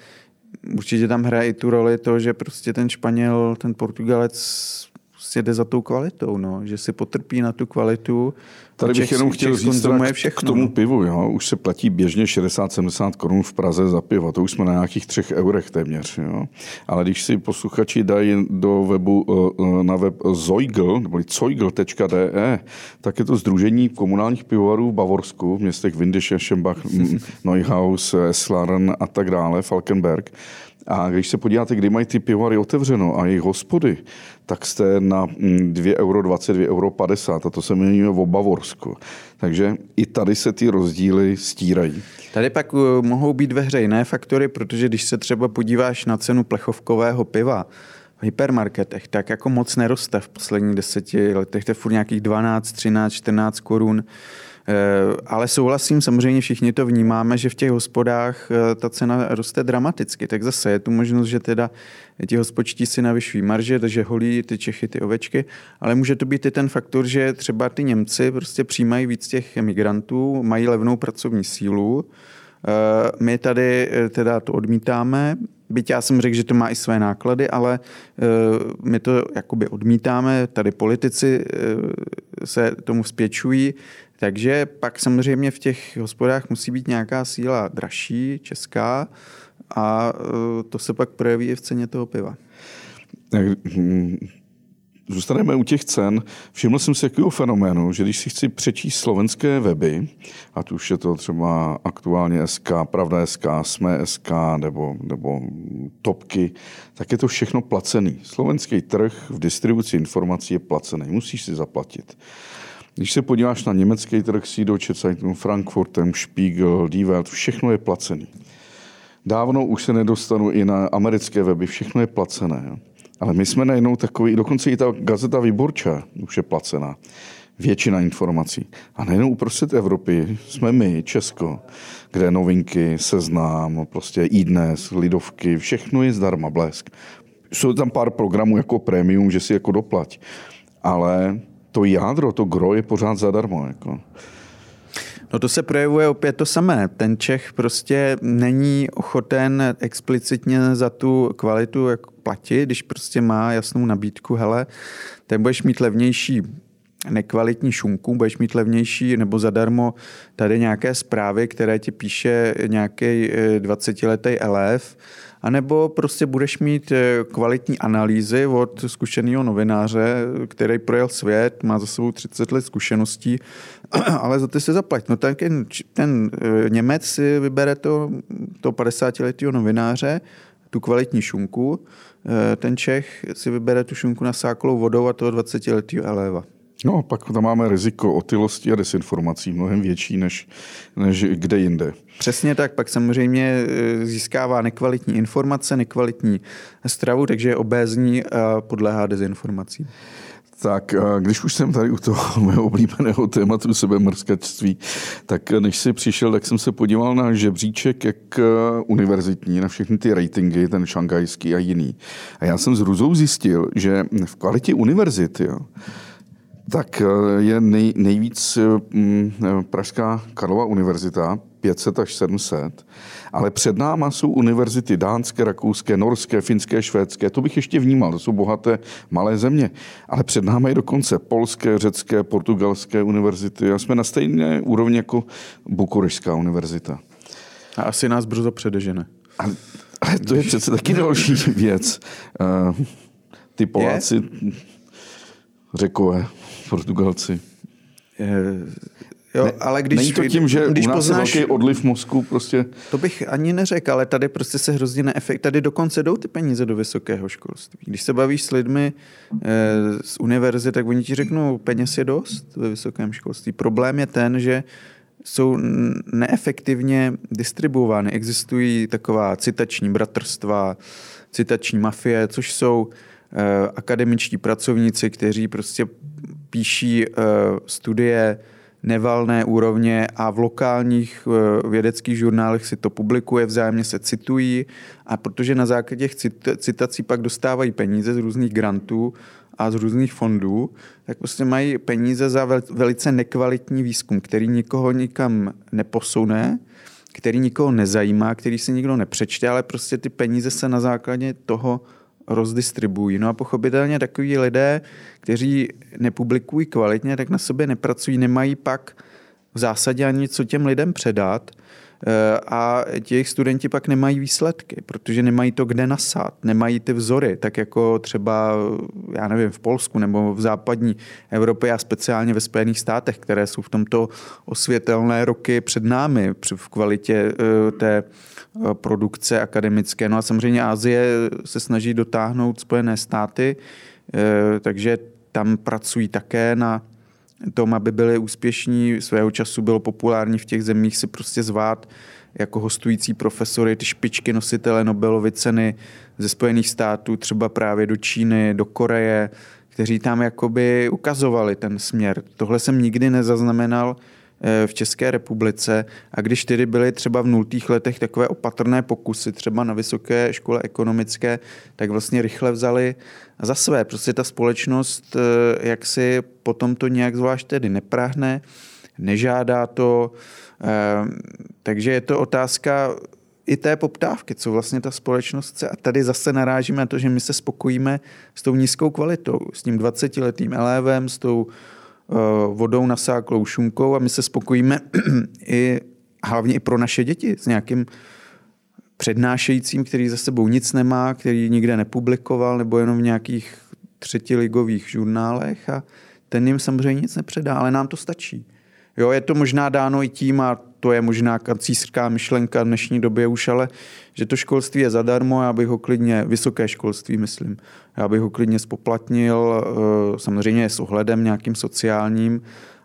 určitě tam hraje i tu roli to, že prostě ten Španěl, ten Portugalec prostě jde za tou kvalitou, no, že si potrpí na tu kvalitu. Tady bych jenom chtěl říct všechno, k tomu no. pivu. Jo. Už se platí běžně 60-70 korun v Praze za pivo. To už jsme na nějakých třech eurech téměř. Jo. Ale když si posluchači dají do webu eh, eh, na web Zoigl, nebo zoigl.de, tak je to Združení komunálních pivovarů v Bavorsku, v městech Windisch, Schembach, Neuhaus, Eslaren a tak dále, Falkenberg. A když se podíváte, kdy mají ty pivary otevřeno a jejich hospody, tak jste na 2 mm, euro 22 euro 50 a to se jmenuje o Bavorsku. Takže i tady se ty rozdíly stírají. Tady pak uh, mohou být ve hře jiné faktory, protože když se třeba podíváš na cenu plechovkového piva, v hypermarketech, tak jako moc neroste v posledních deseti letech. To je furt nějakých 12, 13, 14 korun. Eh, ale souhlasím, samozřejmě všichni to vnímáme, že v těch hospodách eh, ta cena roste dramaticky. Tak zase je tu možnost, že teda ti hospodští si navyšují marže, takže holí ty Čechy, ty ovečky, ale může to být i ten faktor, že třeba ty Němci prostě přijímají víc těch migrantů, mají levnou pracovní sílu, eh, my tady teda to odmítáme, byť já jsem řekl, že to má i své náklady, ale my to jakoby odmítáme, tady politici se tomu spěčují, takže pak samozřejmě v těch hospodách musí být nějaká síla dražší, česká, a e, to se pak projeví i v ceně toho piva. Hm, zůstaneme u těch cen. Všiml jsem si takového fenoménu, že když si chci přečíst slovenské weby, ať už je to třeba aktuálně SK, Pravda SK, Jsme SK nebo, nebo Topky, tak je to všechno placený. Slovenský trh v distribuci informací je placený. Musíš si zaplatit. Když se podíváš na německý trh, Süddeutsche Zeitung, Frankfurtem, Spiegel, Die Welt, všechno je placený. Dávno už se nedostanu i na americké weby, všechno je placené. Ale my jsme najednou takový, dokonce i ta gazeta Výborča už je placená. Většina informací. A najednou uprostřed Evropy jsme my, Česko, kde novinky, seznám, prostě i dnes, lidovky, všechno je zdarma, blesk. Jsou tam pár programů jako premium, že si jako doplať. Ale to jádro, to gro je pořád zadarmo. Jako. No to se projevuje opět to samé. Ten Čech prostě není ochoten explicitně za tu kvalitu jako platit, když prostě má jasnou nabídku, hele, ten budeš mít levnější nekvalitní šunku, budeš mít levnější nebo zadarmo tady nějaké zprávy, které ti píše nějaký 20-letý eh, elef, anebo prostě budeš mít eh, kvalitní analýzy od zkušeného novináře, který projel svět, má za sebou 30 let zkušeností, ale za ty se zaplať. No tak ten, ten eh, Němec si vybere to, to 50-letého novináře, tu kvalitní šunku, ten Čech si vybere tu šunku nasáklou vodou a toho 20-letého eléva. No, pak tam máme riziko otylosti a desinformací mnohem větší než, než kde jinde. Přesně tak, pak samozřejmě e, získává nekvalitní informace, nekvalitní stravu, takže je obézní a podléhá dezinformacím. Tak když už jsem tady u toho mého oblíbeného tématu sebemrskačství, tak než jsi přišel, tak jsem se podíval na žebříček jak e, univerzitní, na všechny ty ratingy, ten šangajský a jiný. A já jsem s Ruzou zjistil, že v kvalitě univerzity, jo, tak eh, je nej, nejvíc eh, mm, eh, Pražská Karlova univerzita, 500 až 700, ale před náma jsou univerzity dánské, rakouské, norské, finské, švédské. To bych ještě vnímal, to jsou bohaté malé země. Ale před námi je dokonce polské, řecké, portugalské univerzity a jsme na stejné úrovni jako Bukurešská univerzita. A asi nás brzo předežene. Ale, ale to je přece taky další věc. Ty Poláci, je? řekové, Portugalci. Jo, ne, ale když, není to tím, že když u nás poznáš, je velký odliv mozku prostě. To bych ani neřekl, ale tady prostě se hrozně neefekt. Tady dokonce jdou ty peníze do vysokého školství. Když se bavíš s lidmi e, z univerzity, tak oni ti řeknou, peněz je dost ve vysokém školství. Problém je ten, že jsou neefektivně distribuovány. Existují taková citační bratrstva, citační mafie, což jsou eh, akademičtí pracovníci, kteří prostě píší eh, studie nevalné úrovně a v lokálních eh, vědeckých žurnálech si to publikuje, vzájemně se citují. A protože na základě těch citací pak dostávají peníze z různých grantů a z různých fondů, tak prostě mají peníze za velice nekvalitní výzkum, který nikoho nikam neposune, který nikoho nezajímá, který si nikdo nepřečte, ale prostě ty peníze se na základě toho rozdistribuují. No a pochopitelně takový lidé, kteří nepublikují kvalitně, tak na sobě nepracují, nemají pak v zásadě ani co těm lidem předat a ti jejich studenti pak nemají výsledky, protože nemají to kde nasát, nemají ty vzory, tak jako třeba, já nevím, v Polsku nebo v západní Evropě a speciálně ve Spojených státech, které jsou v tomto osvětelné roky před námi v kvalitě eh, té eh, produkce akademické. No a samozřejmě Asie se snaží dotáhnout Spojené státy, takže tam pracují také na tom, aby byli úspěšní. Svého času bylo populární v těch zemích si prostě zvát jako hostující profesory, ty špičky nositele Nobelovy ceny ze Spojených států, třeba právě do Číny, do Koreje, kteří tam jakoby ukazovali ten směr. Tohle jsem nikdy nezaznamenal v České republice a když tedy byly třeba v nultých letech takové opatrné pokusy, třeba na vysoké škole ekonomické, tak vlastně rychle vzali za své. Prostě ta společnost eh, jak si potom to nějak zvlášť tedy neprahne, nežádá to, eh, takže je to otázka i té poptávky, co vlastně ta společnost chce. A tady zase narážíme na to, že my se spokojíme s tou nízkou kvalitou, s tím 20-letým elevem, s tou Eh, vodou nasáklou šunkou a my se spokojíme i hlavně i pro naše děti s nějakým přednášejícím, který za sebou nic nemá, který nikde nepublikoval nebo jenom v nějakých třetiligových žurnálech a ten jim samozřejmě nic nepředá, ale nám to stačí. Jo, je to možná dáno i tím, a to je možná kancířská myšlenka dnešní době už, ale že to školství je zadarmo, já bych ho klidně, vysoké školství myslím, já bych ho klidně spoplatnil, eh, samozřejmě s ohledem nějakým sociálním,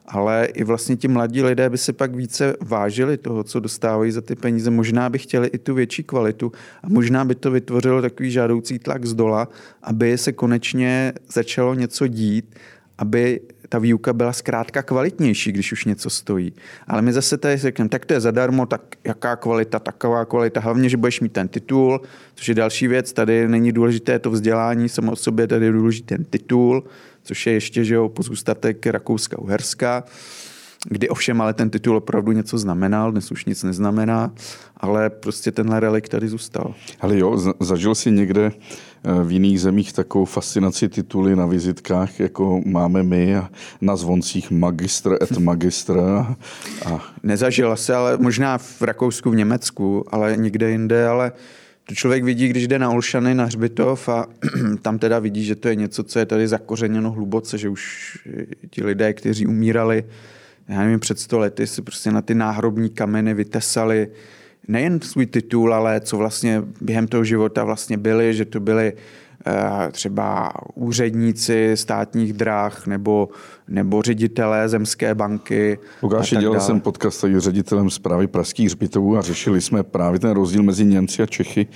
ale i vlastně ti mladí lidé by se pak více vážili toho, co dostávají za ty peníze. Možná by chtěli i tu větší kvalitu a možná by to vytvořilo takový žádoucí tlak z dola, aby se konečně začalo něco dít, aby ta výuka byla zkrátka kvalitnější, když už něco stojí. Ale my zase tady řekneme, tak to je zadarmo, tak jaká kvalita, taková kvalita, hlavně, že budeš mít ten titul, což je další věc, tady není důležité to vzdělání, samo o sobě tady je důležitý ten titul, což je ještě, že jo, pozůstatek Rakouska-Uherska kdy ovšem ale ten titul opravdu něco znamenal, dnes už nic neznamená, ale prostě tenhle relik tady zůstal. Ale jo, zažil si někde eh, v jiných zemích takovou fascinaci tituly na vizitkách, jako máme my a na zvoncích magistr et magistr. A... Nezažil se, ale možná v Rakousku, v Německu, ale nikde jinde, ale to člověk vidí, když jde na Olšany, na Hřbitov a tam teda vidí, že to je něco, co je tady zakořeněno hluboce, že už ti lidé, kteří umírali já nevím, před sto lety si prostě na ty náhrobní kameny vytesali nejen svůj titul, ale co vlastně během toho života vlastně byli, že to byli eh, třeba úředníci státních dráh nebo, nebo ředitelé zemské banky. Lukáši, dělal dále. jsem podcast s ředitelem zprávy pražských hřbitovů a řešili jsme právě ten rozdíl mezi Němci a Čechy,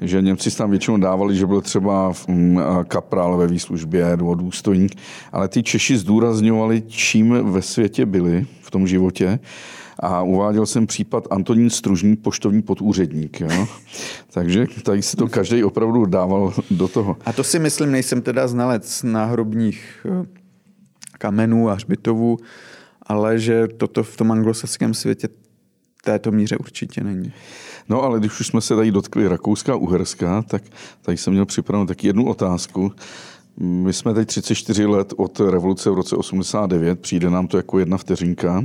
že Němci tam většinou dávali, že byl třeba mm, kaprál ve výslužbě nebo důstojník, ale ty Češi zdůrazňovali, čím ve světě byli v tom životě a uváděl jsem případ Antonín Stružní, poštovní podúředník. Jo? Takže tady si to každý opravdu dával do toho. A to si myslím, nejsem teda znalec náhrobních eh, kamenů a hřbitovů, ale že toto v tom anglosaském světě této míře určitě není. No ale když už jsme se tady dotkli Rakouska a Uherska, tak tady jsem měl připravenou taky jednu otázku. My jsme teď 34 let od revoluce v roce 89, přijde nám to jako jedna vteřinka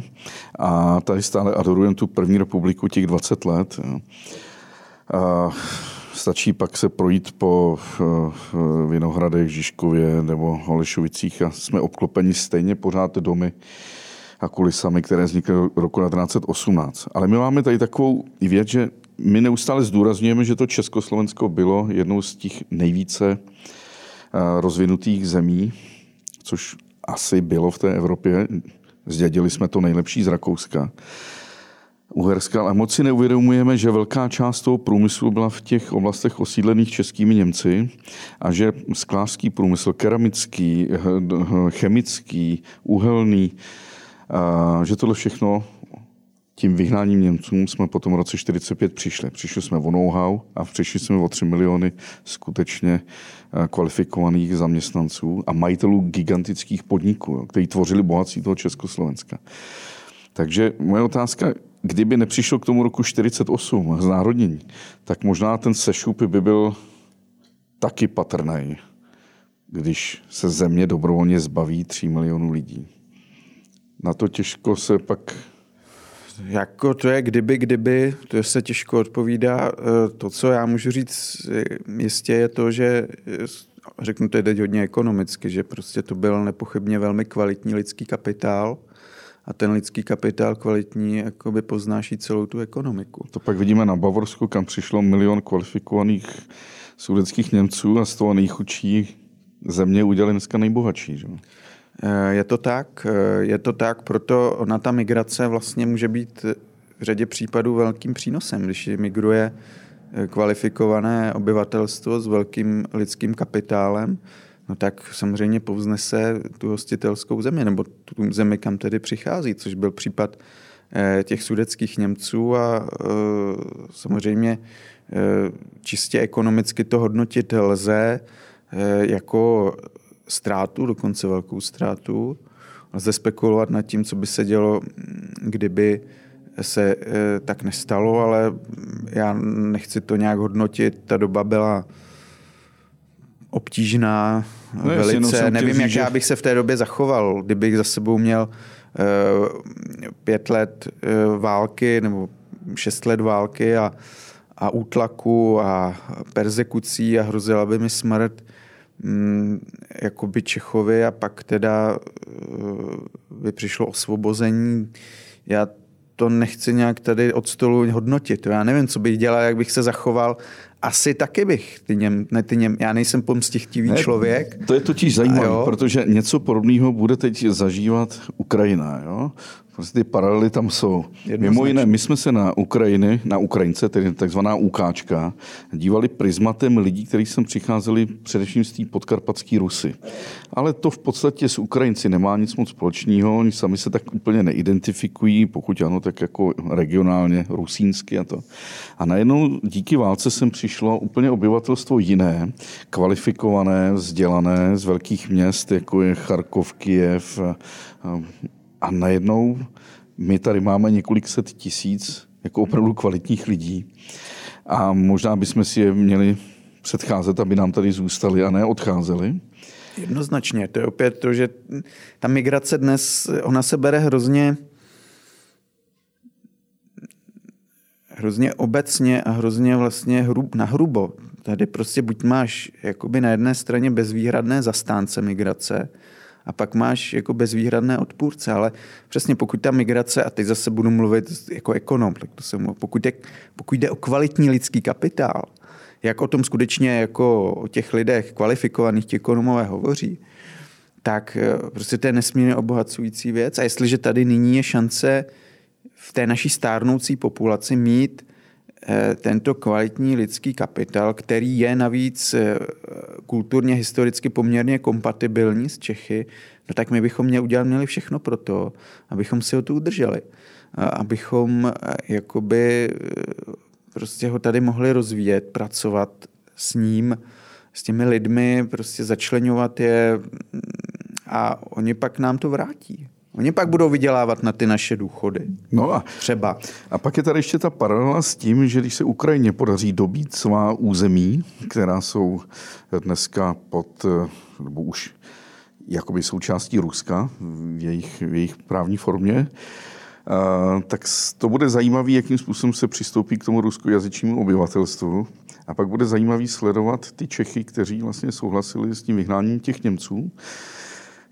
a tady stále adorujeme tu první republiku těch 20 let. A stačí pak se projít po Vinohradech, Žižkově nebo Holešovicích a jsme obklopeni stejně pořád domy a kulisami, které vznikly roku 1918. Ale my máme tady takovou věc, že my neustále zdůrazňujeme, že to Československo bylo jednou z těch nejvíce rozvinutých zemí, což asi bylo v té Evropě. Zdědili jsme to nejlepší z Rakouska. Uherska, ale moc si neuvědomujeme, že velká část toho průmyslu byla v těch oblastech osídlených českými Němci a že sklářský průmysl, keramický, chemický, uhelný, že tohle všechno tím vyhnáním Němcům jsme potom v roce 45 přišli. Přišli jsme o know-how a přišli jsme o 3 miliony skutečně kvalifikovaných zaměstnanců a majitelů gigantických podniků, kteří tvořili bohatství toho Československa. Takže moje otázka, kdyby nepřišlo k tomu roku 48 znárodnění, tak možná ten sešup by byl taky patrný, když se země dobrovolně zbaví 3 milionů lidí. Na to těžko se pak jako to je kdyby, kdyby, to se těžko odpovídá. Eh, to, co já můžu říct jistě, je to, že řeknu to teď hodně ekonomicky, že prostě to byl nepochybně velmi kvalitní lidský kapitál a ten lidský kapitál kvalitní jakoby poznáší celou tu ekonomiku. To pak vidíme na Bavorsku, kam přišlo milion kvalifikovaných sudeckých Němců a z toho nejchudší země udělali dneska nejbohatší. Že? Eh, je to tak, eh, je to tak, proto ona ta migrace vlastně může být v řadě případů velkým přínosem, když migruje eh, kvalifikované obyvatelstvo s velkým lidským kapitálem, no tak samozřejmě povznese tu hostitelskou zemi, nebo tu zemi, kam tedy přichází, což byl případ těch sudeckých Němců a samozřejmě čistě ekonomicky to hodnotit lze jako ztrátu, dokonce velkou ztrátu. Lze spekulovat nad tím, co by se dělo, kdyby se eh, tak nestalo, ale já nechci to nějak hodnotit. Ta doba byla obtížná, no, velice. Jasně, Nevím, jak já bych se v té době zachoval, kdybych za sebou měl uh, pět let uh, války nebo šest let války a, a útlaku a persekucí a hrozila by mi smrt Mm, jakoby Čechovi a pak teda eh, by přišlo osvobození. Já to nechci nějak tady od stolu hodnotit. Já nevím, co bych dělal, jak bych se zachoval. Asi taky bych. Ty něm, ne, ty něm, já nejsem pomstichtivý ne, člověk. To je totiž zajímavé, protože něco podobného bude teď zažívat Ukrajina. Jo? Prostě ty paralely tam jsou. Mimo jiné, my jsme se na Ukrajiny, na Ukrajince, tedy takzvaná UKčka, dívali prismatem lidí, kteří sem přicházeli především z té podkarpatské Rusy. Ale to v podstatě s Ukrajinci nemá nic moc společného, oni sami se tak úplně neidentifikují, pokud ano, tak jako regionálně rusínsky a to. A najednou díky válce sem přišlo úplně obyvatelstvo jiné, kvalifikované, vzdělané z velkých měst, jako je Charkov, Kiev, a najednou my tady máme několik set tisíc jako opravdu kvalitních lidí. A možná bychom si je měli předcházet, aby nám tady zůstali a ne odcházeli. Jednoznačně. To je opět to, že ta migrace dnes, ona se bere hrozně hrozně obecně a hrozně vlastně hrub, na hrubo. Tady prostě buď máš jakoby na jedné straně bezvýhradné zastánce migrace, a pak máš jako bezvýhradné odpůrce, ale přesně pokud ta migrace, a teď zase budu mluvit jako ekonom, tak to jsem, pokud, je, pokud jde o kvalitní lidský kapitál, jak o tom skutečně jako o těch lidech kvalifikovaných ti ekonomové hovoří, tak eh, prostě to je nesmírně obohacující věc. A jestliže tady nyní je šance v té naší stárnoucí populaci mít Eh, tento kvalitní lidský kapitál, který je navíc eh, kulturně, historicky poměrně kompatibilní s Čechy, no tak my bychom měli udělat měli všechno pro to, abychom si ho tu udrželi. Abychom eh, jakoby prostě ho tady mohli rozvíjet, pracovat s ním, s těmi lidmi, prostě začlenovat je mm, a oni pak nám to vrátí. Oni pak budou vydělávat na ty naše důchody. No a, Třeba. A pak je tady ještě ta paralela s tím, že když se Ukrajině podaří dobít svá území, která jsou dneska pod, nebo už jakoby součástí Ruska v jejich, v jejich právní formě, tak to bude zajímavé, jakým způsobem se přistoupí k tomu ruskojazyčnímu obyvatelstvu. A pak bude zajímavý sledovat ty Čechy, kteří vlastně souhlasili s tím vyhnáním těch Němců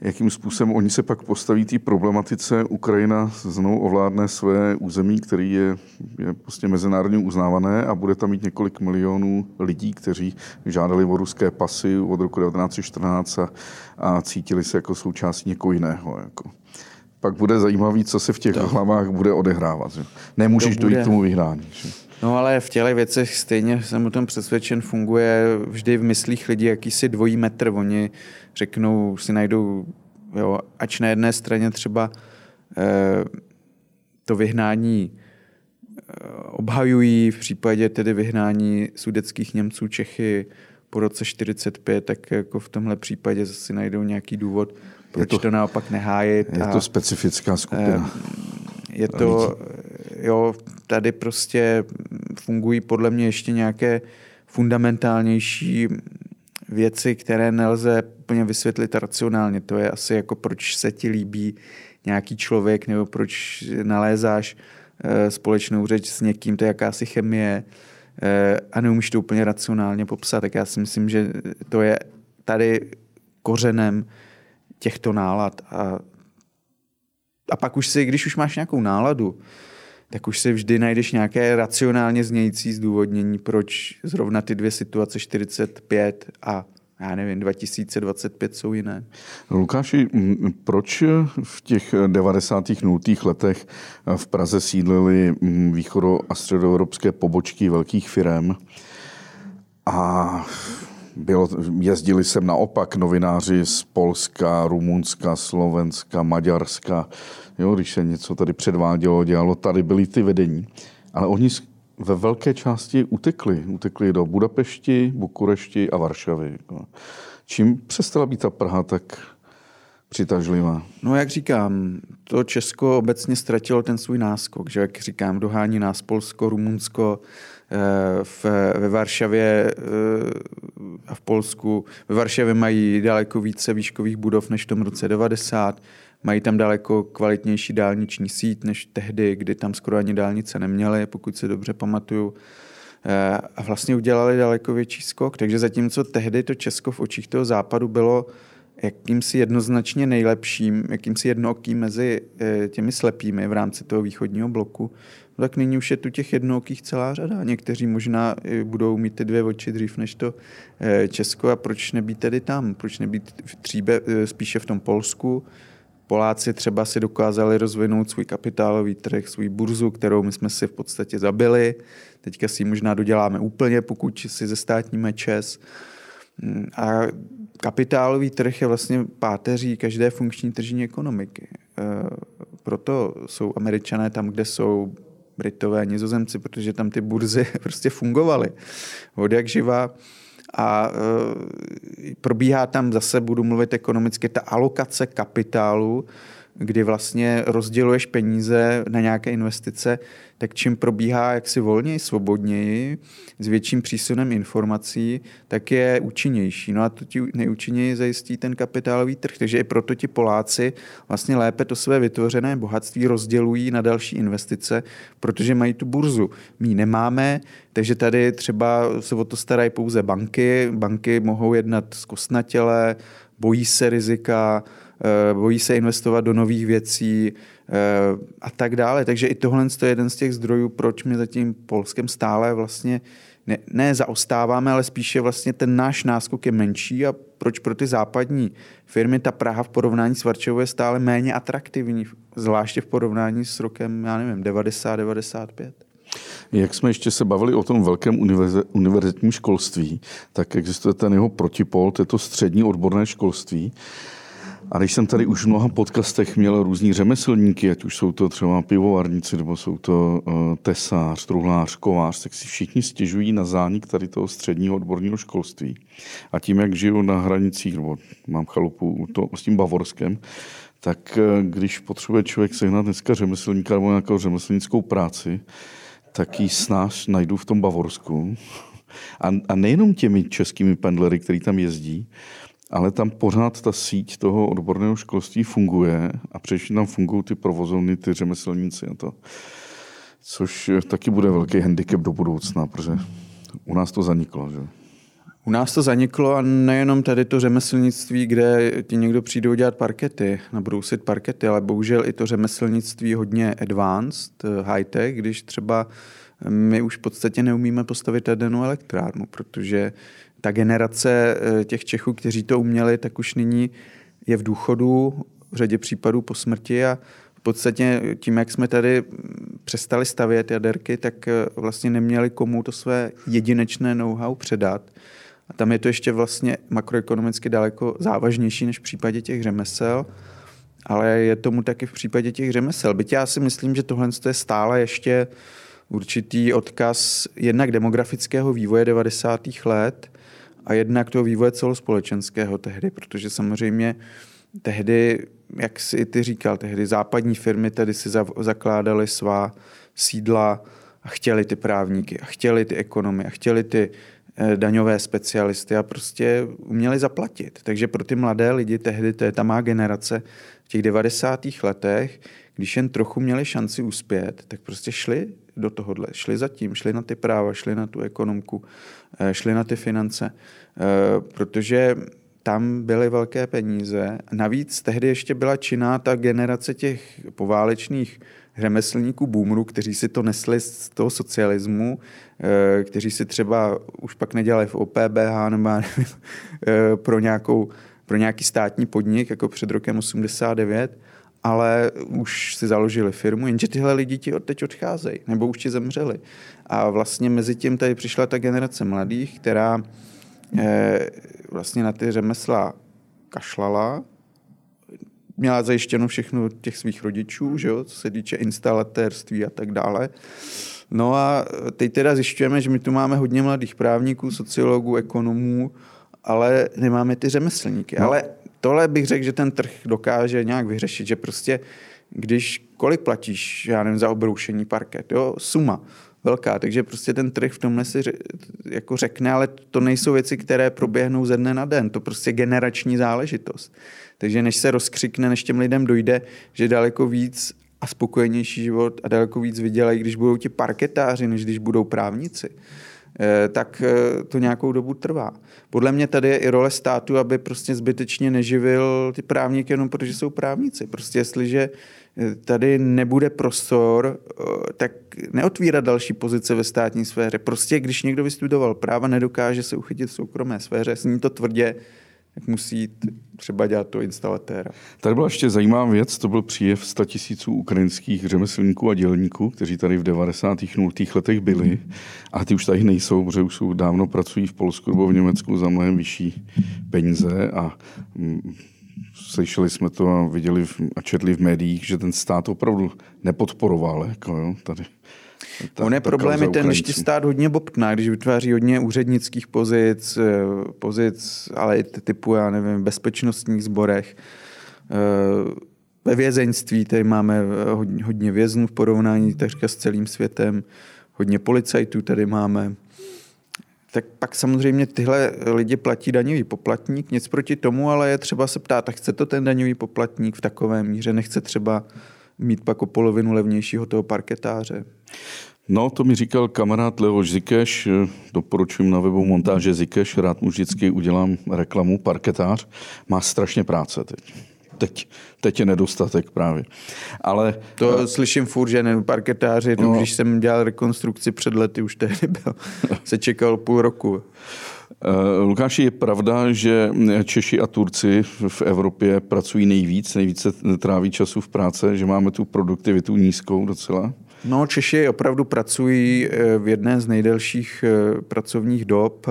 jakým způsobem oni se pak postaví té problematice. Ukrajina znovu ovládne své území, který je, je prostě mezinárodně uznávané a bude tam mít několik milionů lidí, kteří žádali o ruské pasy od roku 1914 a, a cítili se jako součástí někoho jiného. Jako. pak bude zajímavý, co se v těch to. hlavách bude odehrávat. Že? Nemůžeš to bude... dojít k tomu vyhrání. Že? No ale v těchto věcech stejně jsem o tom přesvědčen, funguje vždy v myslích lidí jakýsi dvojí metr. Oni řeknou, si najdou, jo, ač na jedné straně třeba eh, to vyhnání eh, obhajují v případě tedy vyhnání sudeckých Němců Čechy po roce 45, tak jako v tomhle případě si najdou nějaký důvod, proč to, to naopak nehájit. Je a, to specifická skupina. Je to, jo, tady prostě fungují podle mě ještě nějaké fundamentálnější věci, které nelze úplně vysvětlit racionálně. To je asi jako proč se ti líbí nějaký člověk, nebo proč nalézáš eh, společnou řeč s někým, to je jakási chemie eh, a neumíš to úplně racionálně popsat. Tak já si myslím, že to je tady kořenem těchto nálad. A, a pak už si, když už máš nějakou náladu, tak už si vždy najdeš nějaké racionálně znějící zdůvodnění, proč zrovna ty dvě situace 45 a já nevím, 2025 jsou jiné. Lukáši, proč v těch 90. nultých letech v Praze sídlily východo- a středoevropské pobočky velkých firm a bylo, jezdili sem naopak novináři z Polska, Rumunska, Slovenska, Maďarska. Jo, když se něco tady předvádělo, dělalo, tady byly ty vedení. Ale oni ve velké části utekli. Utekli do Budapešti, Bukurešti a Varšavy. Čím přestala být ta Praha tak přitažlivá? No jak říkám, to Česko obecně ztratilo ten svůj náskok, že jak říkám, dohání nás Polsko, Rumunsko, eh, v, ve Varšavě eh, a v Polsku. Ve Varšavě mají daleko více výškových budov než v tom roce 90. Mají tam daleko kvalitnější dálniční síť než tehdy, kdy tam skoro ani dálnice neměly, pokud se dobře pamatuju. Eh, a vlastně udělali daleko větší skok. Takže zatímco tehdy to Česko v očích toho západu bylo jakýmsi jednoznačně nejlepším, jakýmsi jednookým mezi eh, těmi slepými v rámci toho východního bloku, no tak nyní už je tu těch jednookých celá řada. Někteří možná budou mít ty dvě oči dřív než to eh, Česko a proč nebýt tedy tam? Proč nebýt v tříbe, spíše v tom Polsku, Poláci třeba si dokázali rozvinout svůj kapitálový trh, svůj burzu, kterou my jsme si v podstatě zabili. Teďka si ji možná doděláme úplně, pokud si ze státní ČES. A kapitálový trh je vlastně páteří každé funkční tržní ekonomiky. E, proto jsou američané tam, kde jsou Britové, Nizozemci, protože tam ty burzy prostě fungovaly. Od jak živa a e, probíhá tam zase, budu mluvit ekonomicky, ta alokace kapitálu, kdy vlastně rozděluješ peníze na nějaké investice, tak čím probíhá jaksi volněji, svobodněji, s větším přísunem informací, tak je účinnější. No a to ti nejúčinněji zajistí ten kapitálový trh. Takže i proto ti Poláci vlastně lépe to své vytvořené bohatství rozdělují na další investice, protože mají tu burzu. My nemáme, takže tady třeba se o to starají pouze banky. Banky mohou jednat zkostnatěle, bojí se rizika, bojí se investovat do nových věcí eh, a tak dále. Takže i tohle je jeden z těch zdrojů, proč my zatím Polskem stále vlastně ne, ne zaostáváme, ale spíše vlastně ten náš náskok je menší a proč pro ty západní firmy ta Praha v porovnání s Varšavou je stále méně atraktivní, zvláště v porovnání s rokem, já nevím, 90-95. Jak jsme ještě se bavili o tom velkém univerzitním školství, tak existuje ten jeho protipol, to je to střední odborné školství. A když jsem tady už v mnoha podcastech měl různí řemeslníky, ať už jsou to třeba pivovarníci, nebo jsou to uh, tesář, truhlář, kovář, tak si všichni stěžují na zánik tady toho středního odborného školství. A tím, jak žiju na hranicích, nebo mám chalupu to, s tím Bavorskem, tak uh, když potřebuje člověk sehnat dneska řemeslníka nebo nějakou řemeslnickou práci, tak ji snáš najdu v tom Bavorsku. A, a nejenom těmi českými pendlery, který tam jezdí, ale tam pořád ta síť toho odborného školství funguje a především tam fungují ty provozovny, ty řemeslníci a to. Což taky bude velký handicap do budoucna, protože u nás to zaniklo. Že? U nás to zaniklo a nejenom tady to řemeslnictví, kde ti někdo přijde dělat parkety, nabrousit parkety, ale bohužel i to řemeslnictví hodně advanced, eh, high-tech, když třeba my už v podstatě neumíme postavit jadernou elektrárnu, protože ta generace eh, těch Čechů, kteří to uměli, tak už nyní je v důchodu, v řadě případů po smrti a v podstatě tím, jak jsme tady přestali stavět jaderky, tak eh, vlastně neměli komu to své jedinečné know-how předat. A tam je to ještě vlastně makroekonomicky daleko závažnější než v případě těch řemesel, ale je tomu taky v případě těch řemesel. Byť já si myslím, že tohle je stále ještě určitý odkaz jednak demografického vývoje 90. let a jednak toho vývoje celospolečenského tehdy, protože samozřejmě tehdy, jak si ty říkal, tehdy západní firmy tady si zakládaly svá sídla a chtěli ty právníky a chtěli ty ekonomy a chtěli ty eh, daňové specialisty a prostě uměli zaplatit. Takže pro ty mladé lidi tehdy, to je ta má generace v těch 90. letech, když jen trochu měli šanci uspět, tak prostě šli do tohohle, šli za tím, šli na ty práva, šli na tu ekonomku, eh, šli na ty finance, eh, protože tam byly velké peníze. Navíc tehdy ještě byla činná ta generace těch poválečných řemeslníků boomerů, kteří si to nesli z toho socialismu, eh, kteří si třeba už pak nedělali v OPBH nebo nevím, pro, nějakou, pro nějaký státní podnik, jako před rokem 89, ale už si založili firmu, jenže tyhle lidi ti od teď odcházejí, nebo už ti zemřeli. A vlastně mezi tím tady přišla ta generace mladých, která eh, vlastně na ty řemesla kašlala, měla zajištěno všechno těch svých rodičů, že jo, co se týče instalatérství a tak dále. No a teď teda zjišťujeme, že my tu máme hodně mladých právníků, sociologů, ekonomů, ale nemáme ty řemeslníky. No. Ale tohle bych řekl, že ten trh dokáže nějak vyřešit, že prostě když kolik platíš, já nevím, za obroušení parket, jo, suma velká, takže prostě ten trh v tomhle si jako řekne, ale to nejsou věci, které proběhnou ze dne na den, to prostě generační záležitost. Takže než se rozkřikne, než těm lidem dojde, že daleko víc a spokojenější život a daleko víc vydělají, když budou ti parketáři, než když budou právníci, tak eh, to nějakou dobu trvá. Podle mě tady je i role státu, aby prostě zbytečně neživil ty právníky jenom protože jsou právníci. Prostě jestliže eh, tady nebude prostor, tak neotvírat další pozice ve státní sféře. Prostě když někdo vystudoval práva, nedokáže se uchytit v soukromé sféře, zní to tvrdě, tak musí třeba dělat to instalatéra. Tady byla ještě zajímavá věc, to byl příjev 100 tisíců ukrajinských řemeslníků a dělníků, kteří tady v 90. 0. letech byli a ty už tady nejsou, protože už jsou dávno pracují v Polsku nebo v Německu za mnohem vyšší peníze a mm, slyšeli jsme to a viděli a četli v médiích, že ten stát opravdu nepodporoval jako jo, tady ta, On je problém je ten, když ti stát hodně bobtná, když vytváří hodně úřednických pozic, eh, pozic, ale i typu, já nevím, bezpečnostních sborech. Eh, ve vězeňství tady máme eh, hodně, hodně věznů v porovnání takřka s celým světem, hodně policajtů tady máme. Tak pak samozřejmě tyhle lidi platí daňový poplatník, nic proti tomu, ale je třeba se ptát, tak chce to ten daňový poplatník v takové míře, nechce třeba mít pak o polovinu levnějšího toho parketáře. No, to mi říkal kamarád Leoš Zikeš, doporučuji na webu montáže Zikeš, rád mu vždycky udělám reklamu, parketář, má strašně práce teď. Teď, teď je nedostatek právě. Ale, to uh, slyším furt, že ne, parketáři, no, když jsem dělal rekonstrukci před lety, už tehdy byl, se čekal půl roku. Eh, Lukáši, je pravda, že Češi a Turci v Evropě pracují nejvíc, nejvíce tráví času v práce, že máme tu produktivitu nízkou docela? No, Češi opravdu pracují eh, v jedné z nejdelších eh, pracovních dob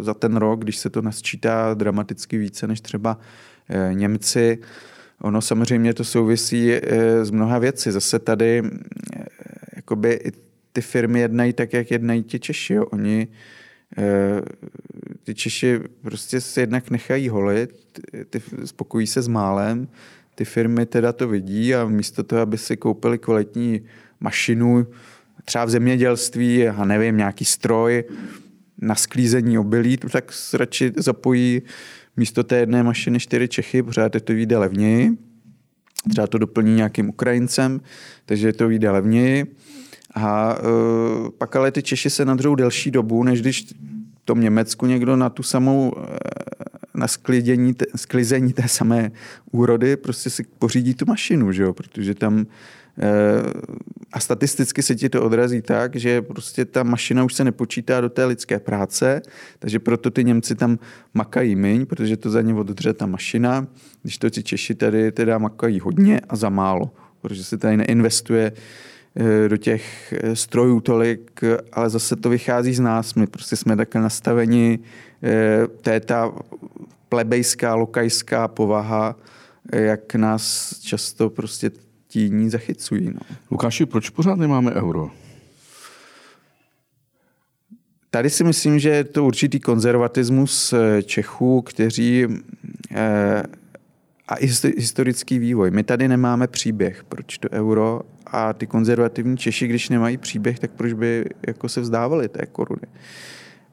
za ten rok, když se to nasčítá dramaticky více než třeba Němci. Ono samozřejmě to souvisí s mnoha věci. Zase tady jakoby ty firmy jednají tak, jak jednají ti Češi. Oni Eh, ty Češi prostě se jednak nechají holit, ty spokojí se s málem, ty firmy teda to vidí a místo toho, aby si koupili kvalitní mašinu, třeba v zemědělství, a nevím, nějaký stroj na sklízení obilí, tak radši zapojí místo té jedné mašiny čtyři Čechy, pořád to vyjde levněji. Třeba to doplní nějakým Ukrajincem, takže to vyjde levněji. A uh, pak ale ty Češi se nadřou delší dobu, než když v tom Německu někdo na tu samou, e, na sklidění, sklizení té samé úrody prostě si pořídí tu mašinu, že jo? protože tam a statisticky se ti to odrazí tak, že prostě ta mašina už se nepočítá do té lidské práce, takže proto ty Němci tam makají míň, protože to za ně oddře ta mašina, když to ti Češi tady teda makají hodně a za málo, protože se tady neinvestuje do těch eh, strojů tolik, ale zase to vychází z nás. My prostě jsme takhle nastaveni, eh, to je ta plebejská, lokajská povaha, jak nás často prostě ti jiní zachycují. No. Lukáši, proč pořád nemáme euro? Tady si myslím, že je to určitý konzervatismus eh, Čechů, kteří eh, a historický vývoj. My tady nemáme příběh, proč to euro a ty konzervativní Češi, když nemají příběh, tak proč by jako se vzdávali té koruny.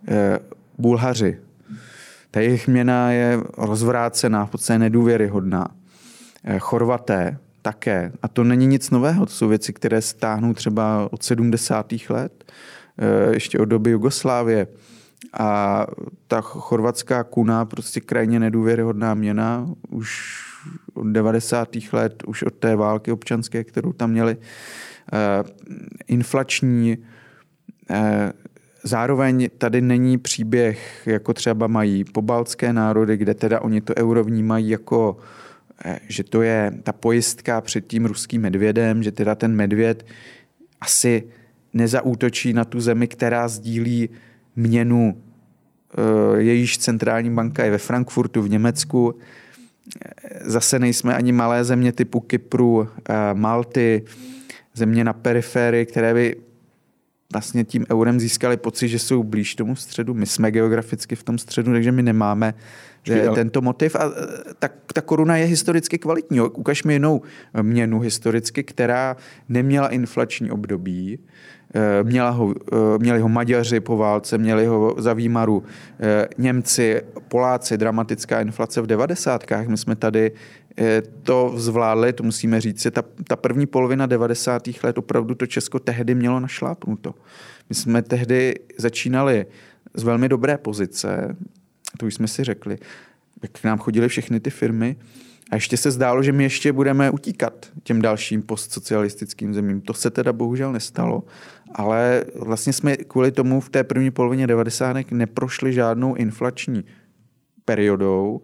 Eh, Bulhaři. Ta jejich měna je rozvrácená, v podstatě nedůvěryhodná. Chorvaté, také. A to není nic nového, to jsou věci, které stáhnou třeba od 70. let, eh, ještě od doby Jugoslávie. A ta chorvatská kuna, prostě krajně nedůvěryhodná měna, už od 90. let, už od té války občanské, kterou tam měli, eh, inflační. Eh, zároveň tady není příběh, jako třeba mají pobaltské národy, kde teda oni to euro vnímají jako Eh, že to je ta pojistka před tím ruským medvědem, že teda ten medvěd asi nezaútočí na tu zemi, která sdílí měnu, jejíž centrální banka je ve Frankfurtu v Německu. Eh, zase nejsme ani malé země typu Kypru, Malty, země na periférii, které by vlastně tím eurem získali pocit, že jsou blíž tomu středu. My jsme geograficky v tom středu, takže my nemáme že ale... tento motiv. A ta, ta koruna je historicky kvalitní. Ukaž mi jinou měnu historicky, která neměla inflační období. Eh, měla ho, eh, měli ho Maďaři po válce, měli ho za výmaru eh, Němci, Poláci, dramatická inflace v devadesátkách. My jsme tady to zvládli, to musíme říct, ta, ta první polovina 90. let opravdu to Česko tehdy mělo našlápnuto. My jsme tehdy začínali z velmi dobré pozice, to už jsme si řekli, jak k nám chodily všechny ty firmy, a ještě se zdálo, že my ještě budeme utíkat těm dalším postsocialistickým zemím. To se teda bohužel nestalo, ale vlastně jsme kvůli tomu v té první polovině 90. neprošli žádnou inflační periodou,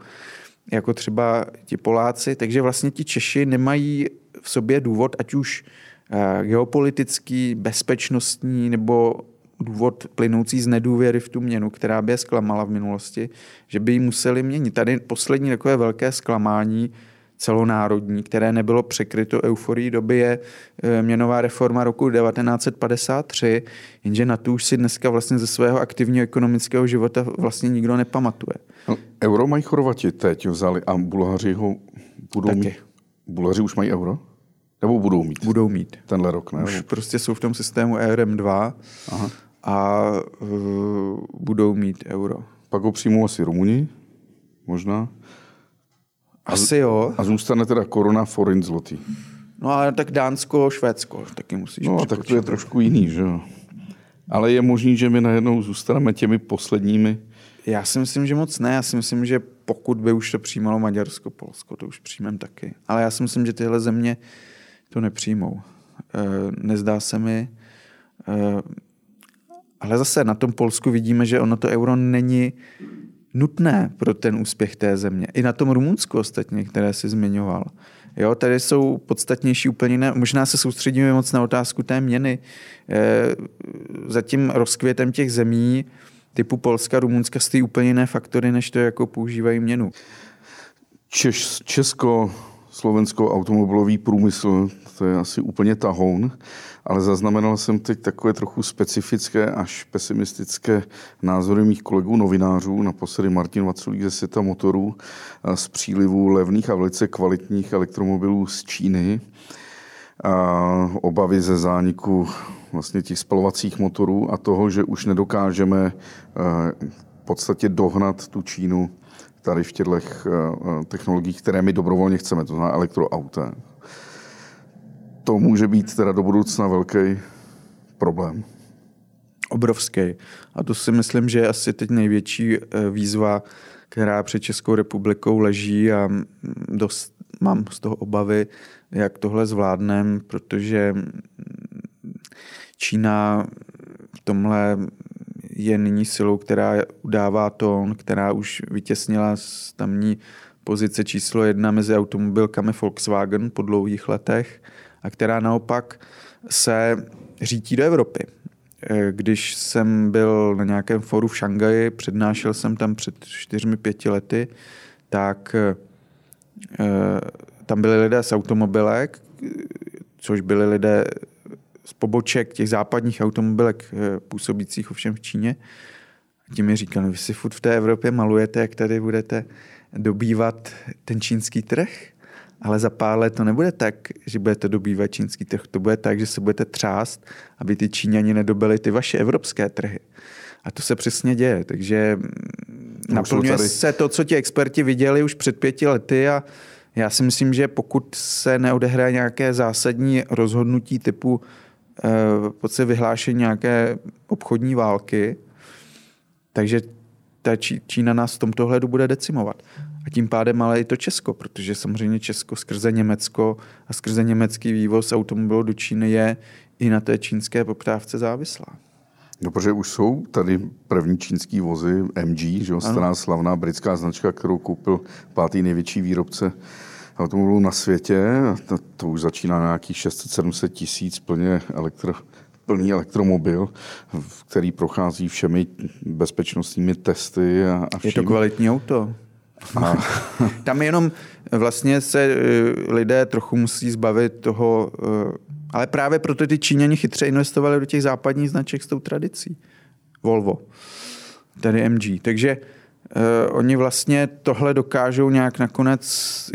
jako třeba ti Poláci, takže vlastně ti Češi nemají v sobě důvod, ať už eh, geopolitický, bezpečnostní nebo důvod plynoucí z nedůvěry v tu měnu, která by je zklamala v minulosti, že by ji museli měnit. Tady poslední takové velké zklamání celonárodní, které nebylo překryto euforií doby, je e, měnová reforma roku 1953, jenže na tu už si dneska vlastně ze svého aktivního ekonomického života vlastně nikdo nepamatuje. No, euro mají Chorvati teď vzali a Bulhaři ho budou Taky. mít. Bulhaři už mají euro? Nebo budou mít? Budou mít. Tenhle rok, ne? Už prostě jsou v tom systému ERM2 Aha. a uh, budou mít euro. Pak ho přijmou asi Rumuni, možná. Asi jo. A zůstane teda koruna forin zlotý. No ale tak Dánsko, Švédsko taky musíš No a tak to je trošku jiný, že jo. Ale je možný, že my najednou zůstaneme těmi posledními. Já si myslím, že moc ne. Já si myslím, že pokud by už to přijímalo Maďarsko, Polsko, to už přijmem taky. Ale já si myslím, že tyhle země to nepřijmou. E, nezdá se mi. E, ale zase na tom Polsku vidíme, že ono to euro není nutné pro ten úspěch té země. I na tom Rumunsku ostatně, které si zmiňoval. Jo, tady jsou podstatnější úplně ne. Možná se soustředíme moc na otázku té měny. E, za tím rozkvětem těch zemí typu Polska, Rumunska stojí úplně jiné faktory, než to, jako používají měnu. Češ, Česko, Slovensko, automobilový průmysl, to je asi úplně tahoun, ale zaznamenal jsem teď takové trochu specifické až pesimistické názory mých kolegů novinářů, naposledy Martin Vaculík ze světa motorů, z přílivu levných a velice kvalitních elektromobilů z Číny, a obavy ze zániku vlastně těch spalovacích motorů a toho, že už nedokážeme v podstatě dohnat tu Čínu tady v těchto technologiích, které my dobrovolně chceme, to znamená elektroauta. To může být teda do budoucna velký problém. Obrovský. A to si myslím, že je asi teď největší výzva která před Českou republikou leží a dost mám z toho obavy, jak tohle zvládnem, protože Čína v tomhle je nyní silou, která udává tón, která už vytěsnila z tamní pozice číslo jedna mezi automobilkami Volkswagen po dlouhých letech a která naopak se řítí do Evropy. Když jsem byl na nějakém foru v Šangaji, přednášel jsem tam před čtyřmi, pěti lety, tak eh, tam byli lidé z automobilek, což byli lidé z poboček těch západních automobilek eh, působících ovšem v Číně. A ti mi říkali, vy si furt v té Evropě malujete, jak tady budete dobývat ten čínský trh, ale za pár let to nebude tak, že budete dobývat čínský trh. To bude tak, že se budete třást, aby ty Číňani nedobili ty vaše evropské trhy. A to se přesně děje. Takže no, naplňuje tady... se to, co ti experti viděli už před pěti lety a já si myslím, že pokud se neodehraje nějaké zásadní rozhodnutí typu eh, vyhlášení nějaké obchodní války, takže ta Čína nás v tomto hledu bude decimovat. A tím pádem ale i to Česko, protože samozřejmě Česko skrze Německo a skrze německý vývoz automobilů do Číny je i na té čínské poptávce závislá. No, protože už jsou tady první čínský vozy MG, že jo, stará slavná britská značka, kterou koupil pátý největší výrobce automobilů na světě. To, to už začíná na nějakých 600-700 tisíc plně elektro, plný elektromobil, který prochází všemi bezpečnostními testy. A, a Je to kvalitní auto. A... Tam jenom vlastně se eh, lidé trochu musí zbavit toho, eh, ale právě proto ty Číňani chytře investovali do těch západních značek s tou tradicí. Volvo, tady MG. Takže Uh, oni vlastně tohle dokážou nějak nakonec,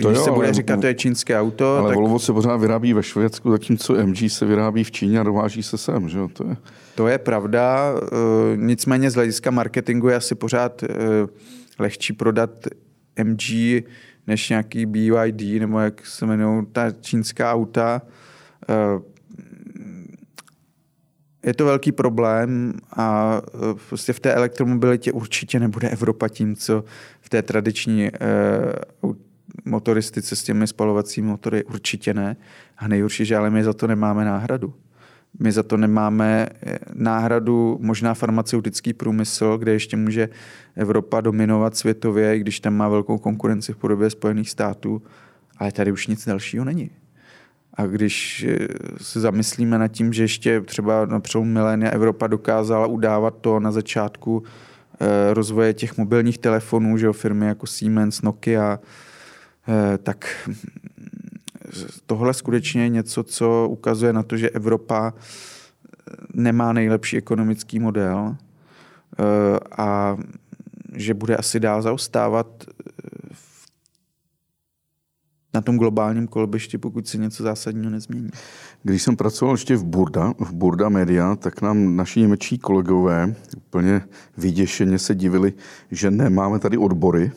to když jo, se bude říkat, to je čínské auto. Ale tak... Volvo se pořád vyrábí ve Švédsku, zatímco MG se vyrábí v Číně a dováží se sem. Že? To, je... to je pravda, uh, nicméně z hlediska marketingu je asi pořád uh, lehčí prodat MG než nějaký BYD, nebo jak se jmenují ta čínská auta. Uh, je to velký problém a e, prostě v té elektromobilitě určitě nebude Evropa tím, co v té tradiční eh, motoristice s těmi spalovacími motory určitě ne. A nejhorší, že ale my za to nemáme náhradu. My za to nemáme e, náhradu, možná farmaceutický průmysl, kde ještě může Evropa dominovat světově, i když tam má velkou konkurenci v podobě Spojených států, ale tady už nic dalšího není. A když eh, se zamyslíme nad tím, že ještě třeba na přelomu milénia Evropa dokázala udávat to na začátku eh, rozvoje těch mobilních telefonů, že jo, firmy jako Siemens, Nokia, eh, tak tohle skutečně je něco, co ukazuje na to, že Evropa nemá nejlepší ekonomický model a že bude asi dál zaostávat na tom globálním kolbišti, pokud se něco zásadního nezmění. Když jsem pracoval ještě v Burda, v Burda Media, tak nám naši němečtí kolegové úplně vyděšeně se divili, že nemáme tady odbory,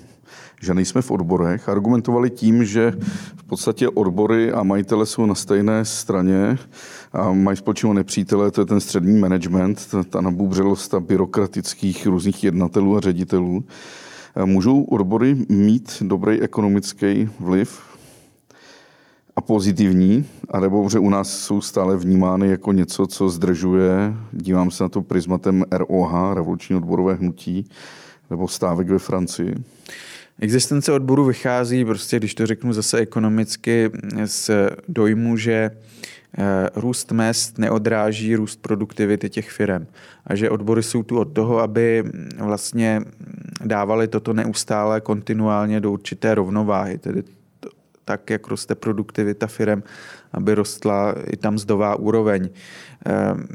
že nejsme v odborech. Argumentovali tím, že v podstatě odbory a majitele jsou na stejné straně a mají společného nepřítele, to je ten střední management, ta, ta nabůbřelost byrokratických různých jednatelů a ředitelů. Můžou odbory mít dobrý ekonomický vliv a pozitivní, anebo že u nás jsou stále vnímány jako něco, co zdržuje. Dívám se na to prismatem ROH, revoluční odborové hnutí, nebo stávek ve Francii. Existence odboru vychází, prostě, když to řeknu zase ekonomicky, z dojmu, že eh, růst mest neodráží růst produktivity těch firm. A že odbory jsou tu od toho, aby vlastně dávali toto neustále kontinuálně do určité rovnováhy, tedy tak, jak roste produktivita firm, aby rostla i tam zdová úroveň. Ehm,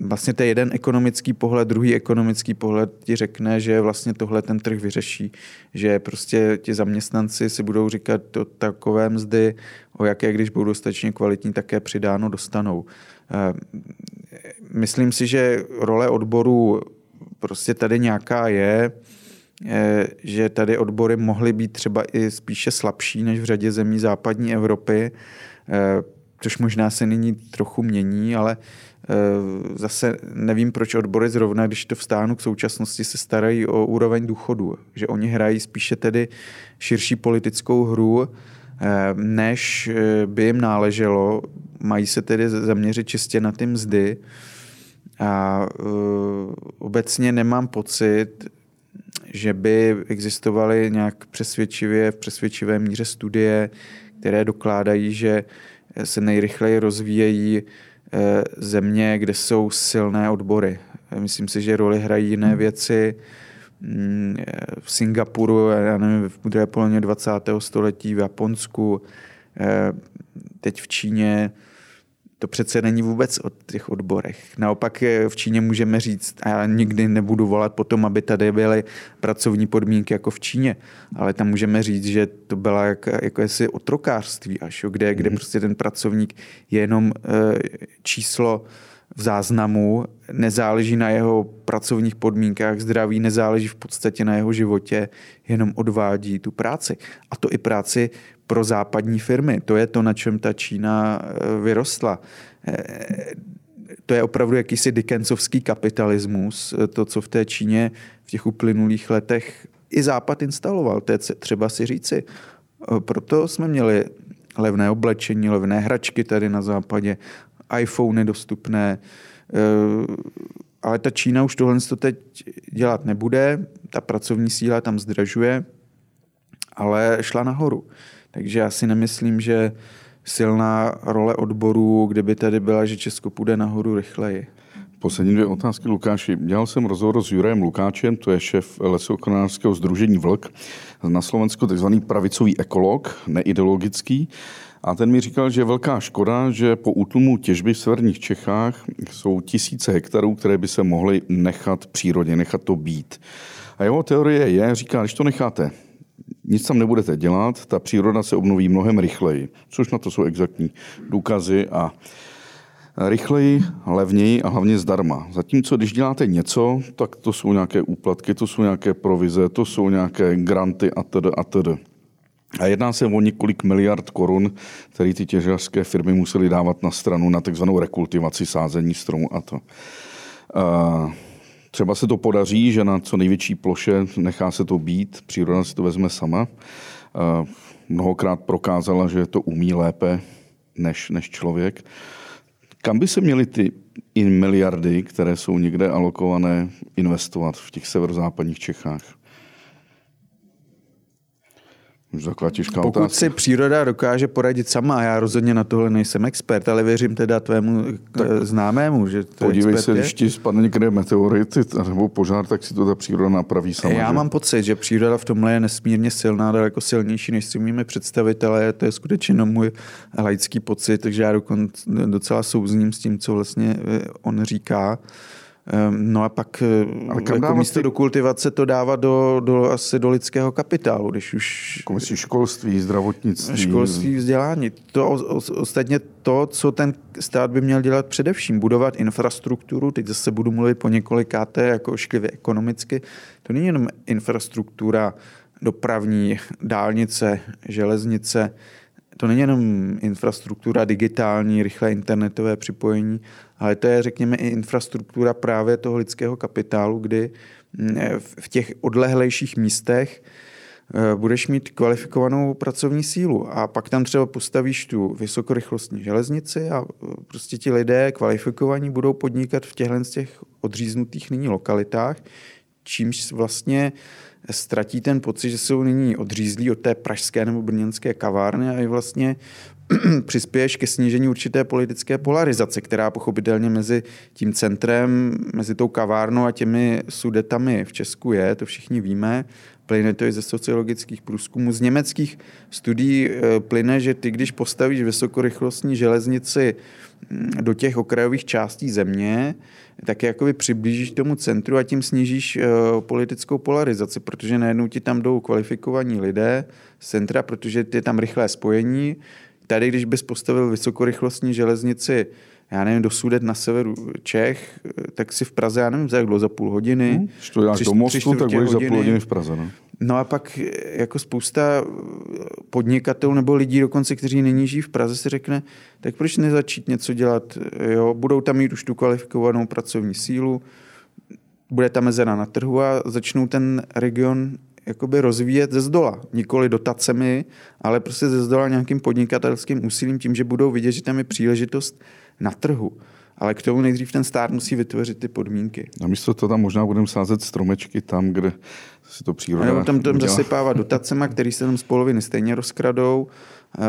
vlastně to je jeden ekonomický pohled, druhý ekonomický pohled ti řekne, že vlastně tohle ten trh vyřeší, že prostě ti zaměstnanci si budou říkat o takové mzdy, o jaké, když budou dostatečně kvalitní, také přidáno dostanou. Ehm, myslím si, že role odboru prostě tady nějaká je. Eh, že tady odbory mohly být třeba i spíše slabší než v řadě zemí západní Evropy. Eh, což možná se nyní trochu mění, ale eh, zase nevím, proč odbory zrovna, když to vstáhnu k současnosti, se starají o úroveň důchodu. Že oni hrají spíše tedy širší politickou hru, než by jim náleželo. Mají se tedy zaměřit čistě na ty mzdy. A obecně nemám pocit, že by existovaly nějak přesvědčivě, v přesvědčivé míře studie, které dokládají, že se nejrychleji rozvíjejí eh, země, kde jsou silné odbory. Myslím si, že roli hrají jiné hmm. věci. Mm, v Singapuru, já nevím, v druhé polovině 20. století, v Japonsku, eh, teď v Číně, to přece není vůbec o těch odborech. Naopak eh, v Číně můžeme říct, a já nikdy nebudu volat po tom, aby tady byly pracovní podmínky jako v Číně, ale tam můžeme říct, že to byla jak, jako jestli otrokářství až, kde, kde mm. prostě ten pracovník je jenom uh, číslo v záznamu, nezáleží na jeho pracovních podmínkách, zdraví nezáleží v podstatě na jeho životě, jenom odvádí tu práci. A to i práci pro západní firmy. To je to, na čem ta Čína eh, vyrostla. Eh, to je opravdu jakýsi Dickensovský kapitalismus, eh, to, co v té Číně v těch uplynulých letech i Západ instaloval, to je třeba si říci. Proto jsme měli levné oblečení, levné hračky tady na západě, iPhone dostupné, ale ta Čína už tohle to teď dělat nebude, ta pracovní síla tam zdražuje, ale šla nahoru. Takže já si nemyslím, že silná role odborů, kdyby tady byla, že Česko půjde nahoru rychleji. Poslední dvě otázky, Lukáši. Dělal jsem rozhovor s Jurajem Lukáčem, to je šéf lesokonářského združení Vlk, na Slovensku takzvaný pravicový ekolog, neideologický. A ten mi říkal, že je velká škoda, že po útlumu těžby v severních Čechách jsou tisíce hektarů, které by se mohly nechat přírodě, nechat to být. A jeho teorie je, říká, když to necháte nic tam nebudete dělat, ta příroda se obnoví mnohem rychleji, což na to jsou exaktní důkazy a rychleji, levněji a hlavně zdarma. Zatímco když děláte něco, tak to jsou nějaké úplatky, to jsou nějaké provize, to jsou nějaké granty a td. a td. A jedná se o několik miliard korun, které ty těžařské firmy musely dávat na stranu na takzvanou rekultivaci, sázení stromů a to. Uh, Třeba se to podaří, že na co největší ploše nechá se to být, příroda si to vezme sama. Mnohokrát prokázala, že to umí lépe než, než člověk. Kam by se měly ty miliardy, které jsou někde alokované, investovat v těch severozápadních Čechách? Taková těžká Pokud otázka. si příroda dokáže poradit sama, já rozhodně na tohle nejsem expert, ale věřím teda tvému tak eh, známému, že to Podívej se, je. když ti spadne někde meteorit nebo požár, tak si to ta příroda napraví sama. Já že? mám pocit, že příroda v tomhle je nesmírně silná, daleko silnější, než si umíme představit, ale to je skutečně no můj laický pocit, takže já dokonce docela souzním s tím, co vlastně eh, on říká. Ehm, no a pak eh, Ale jako místo ty... do kultivace to dává do, do, asi do lidského kapitálu, když už... Jako myslí školství, zdravotnictví. Školství, vzdělání. To ostatně to, co ten stát by měl dělat především, budovat infrastrukturu, teď zase budu mluvit po několikáté jako ošklivě ekonomicky, to není jenom infrastruktura dopravní, dálnice, železnice, to není jenom infrastruktura digitální, rychlé internetové připojení, ale to je, řekněme, i infrastruktura právě toho lidského kapitálu, kdy mm, v těch odlehlejších místech eh, budeš mít kvalifikovanou pracovní sílu. A pak tam třeba postavíš tu vysokorychlostní železnici a eh, prostě ti lidé kvalifikovaní budou podnikat v těchto z těch odříznutých nyní lokalitách, čímž vlastně ztratí ten pocit, že jsou nyní odřízlí od té pražské nebo brněnské kavárny a i vlastně přispěješ ke snížení určité politické polarizace, která pochopitelně mezi tím centrem, mezi tou kavárnou a těmi sudetami v Česku je, to všichni víme. Plyne to i ze sociologických průzkumů. Z německých studií eh, plyne, že ty, když postavíš vysokorychlostní železnici mm, do těch okrajových částí země, tak jakoby přiblížíš tomu centru a tím snížíš uh, politickou polarizaci, protože najednou ti tam jdou kvalifikovaní lidé z centra, protože je tam rychlé spojení. Tady, když bys postavil vysokorychlostní železnici já nevím, do Sudet na severu Čech, tak si v Praze, já nevím, za jak dlouho, za půl hodiny. Hmm, když to do Mostu, tak budeš za půl hodiny v Praze. No. no a pak jako spousta podnikatelů nebo lidí dokonce, kteří nyní žijí v Praze, si řekne, tak proč nezačít něco dělat? Jo? Budou tam mít už tu kvalifikovanou pracovní sílu, bude ta mezera na trhu a začnou ten region jakoby rozvíjet ze zdola. Nikoli dotacemi, ale prostě ze zdola nějakým podnikatelským úsilím, tím, že budou vidět, že tam je příležitost na trhu. Ale k tomu nejdřív ten stát musí vytvořit ty podmínky. A místo toho tam možná budeme sázet stromečky tam, kde si to příroda Nebo tam, tam zasypávat dotacema, který se tam z poloviny stejně rozkradou eh,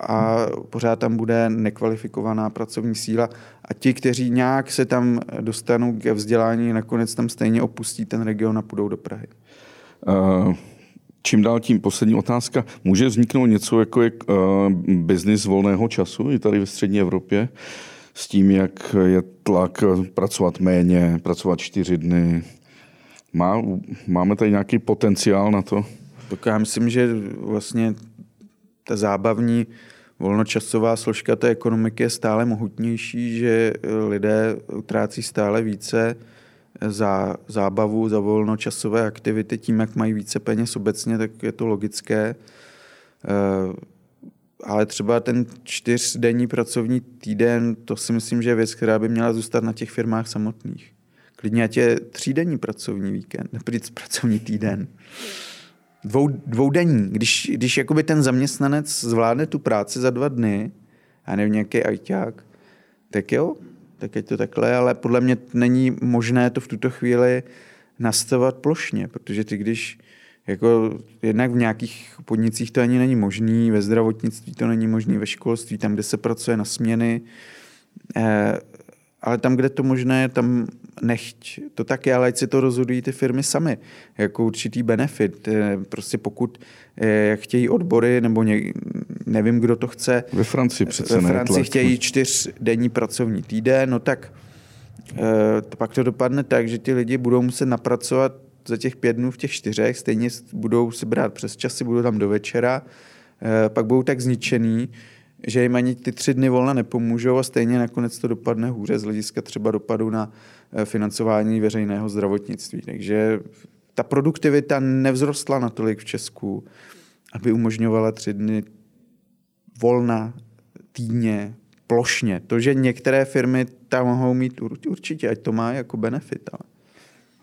a pořád tam bude nekvalifikovaná pracovní síla a ti, kteří nějak se tam dostanou ke vzdělání, nakonec tam stejně opustí ten region a půjdou do Prahy. Uh čím dál tím poslední otázka. Může vzniknout něco jako je uh, biznis volného času i tady ve střední Evropě s tím, jak je tlak pracovat méně, pracovat čtyři dny. Má, máme tady nějaký potenciál na to? Tak já myslím, že vlastně ta zábavní volnočasová složka té ekonomiky je stále mohutnější, že lidé utrácí stále více za zábavu, za volnočasové aktivity, tím, jak mají více peněz obecně, tak je to logické. Ale třeba ten čtyřdenní pracovní týden, to si myslím, že je věc, která by měla zůstat na těch firmách samotných. Klidně ať je třídenní pracovní víkend, pracovní týden. Dvou, dvoudenní. Když, když jakoby ten zaměstnanec zvládne tu práci za dva dny, a nevím, nějaký ajťák, tak jo, tak je to takhle, ale podle mě není možné to v tuto chvíli nastavovat plošně, protože ty když jako jednak v nějakých podnicích to ani není možný, ve zdravotnictví to není možný, ve školství, tam, kde se pracuje na směny, eh, ale tam, kde to možné tam nechť. To tak je, ale ať si to rozhodují ty firmy sami, jako určitý benefit. Eh, prostě pokud eh, chtějí odbory, nebo ně, nevím, kdo to chce. Ve Francii přece Ve Francii chtějí čtyřdenní pracovní týden, no tak pak to dopadne tak, že ti lidi budou muset napracovat za těch pět dnů v těch čtyřech, stejně budou si brát přes časy, budou tam do večera, pak budou tak zničený, že jim ani ty tři dny volna nepomůžou a stejně nakonec to dopadne hůře z hlediska třeba dopadu na eh, financování veřejného zdravotnictví. Takže ta produktivita nevzrostla natolik v Česku, aby umožňovala tři dny volna týdně, plošně. To, že některé firmy tam mohou mít určitě, ať to má jako benefit. Ale...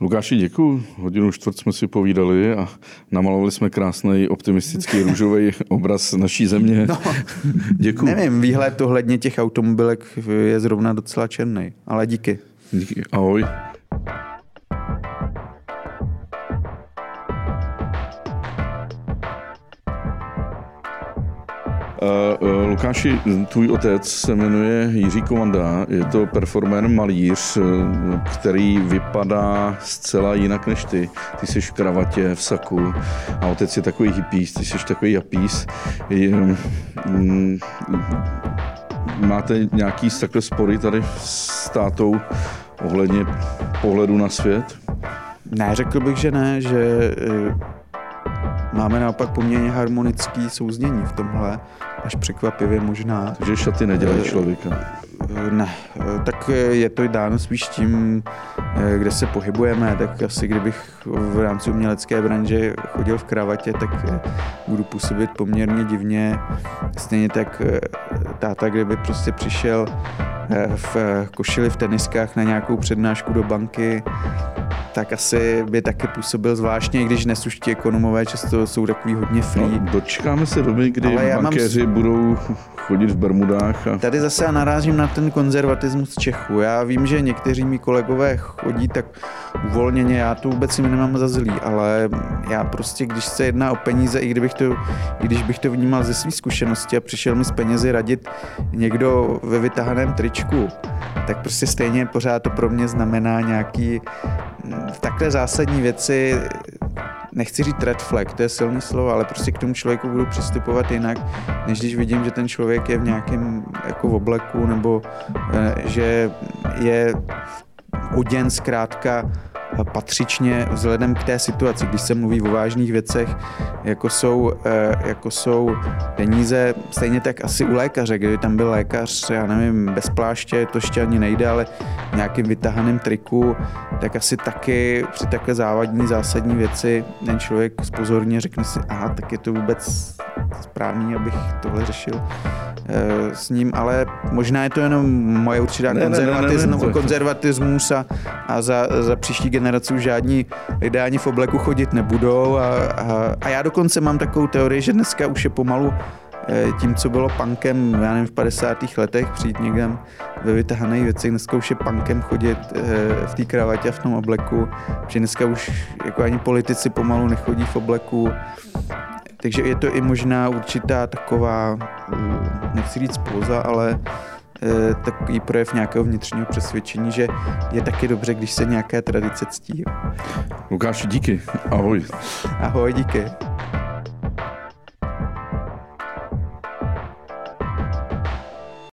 Lukáši, děkuji. Hodinu čtvrt jsme si povídali a namalovali jsme krásný optimistický růžový obraz naší země. No, děkuji. Nevím, výhled ohledně těch automobilek je zrovna docela černý, ale díky. Díky. Ahoj. Uh, Lukáši, tvůj otec se jmenuje Jiří Komanda, je to performer malíř, eh, který vypadá zcela jinak než ty. Ty jsi v kravatě, v saku a otec je takový hippís, ty jsi takový japís. Mm, máte nějaký takhle spory tady s tátou ohledně pohledu na svět? Ne, řekl bych, že ne, že máme naopak poměrně harmonický souznění v tomhle až překvapivě možná. Takže šaty nedělají eh, člověka. Eh, ne, eh, tak je to dáno spíš tím, kde se pohybujeme, tak asi kdybych v rámci umělecké branže chodil v kravatě, tak budu působit poměrně divně. Stejně tak táta, kdyby prostě přišel v košili v teniskách na nějakou přednášku do banky, tak asi by taky působil zvláštně, když dnes už ti ekonomové často jsou takový hodně free. No, dočkáme se doby, kdy bankéři mám... budou chodit v Bermudách. A... Tady zase já narážím na ten konzervatismus Čechu. Já vím, že někteří mi kolegové chodí tak uvolněně, já to vůbec si nemám za zlý, ale já prostě, když se jedná o peníze, i, kdybych to, i když bych to vnímal ze své zkušenosti a přišel mi z penězi radit někdo ve vytahaném tričku, tak prostě stejně pořád to pro mě znamená nějaký v takhle zásadní věci nechci říct red flag, to je silný slovo, ale prostě k tomu člověku budu přistupovat jinak, než když vidím, že ten člověk je v nějakém jako v obleku, nebo eh, že je oděn zkrátka patřičně vzhledem k té situaci, když se mluví o vážných věcech, jako jsou, eh, jako jsou peníze, stejně tak asi u lékaře, kdyby tam byl lékař, já nevím, bez pláště, to ještě ani nejde, ale nějakým vytahaném triku, tak asi taky při takhle závadní, zásadní věci ten člověk spozorně řekne si, aha, tak je to vůbec správný, abych tohle řešil eh, s ním, ale možná je to jenom moje určitá ne, konzervatism, ne, ne, ne, konzervatismus a, a za, za příští generaci už žádní lidé ani v obleku chodit nebudou a, a, a já dokonce mám takovou teorii, že dneska už je pomalu eh, tím, co bylo punkem, já nevím, v 50. letech, přijít někde ve vytahaných věcech, dneska už je punkem chodit eh, v té kravatě a v tom obleku, že dneska už jako ani politici pomalu nechodí v obleku, takže je to i možná určitá taková, eh, nechci říct poza, ale takový projev nějakého vnitřního přesvědčení, že je taky dobře, když se nějaké tradice ctí. Lukáš, díky. Ahoj. Ahoj, díky.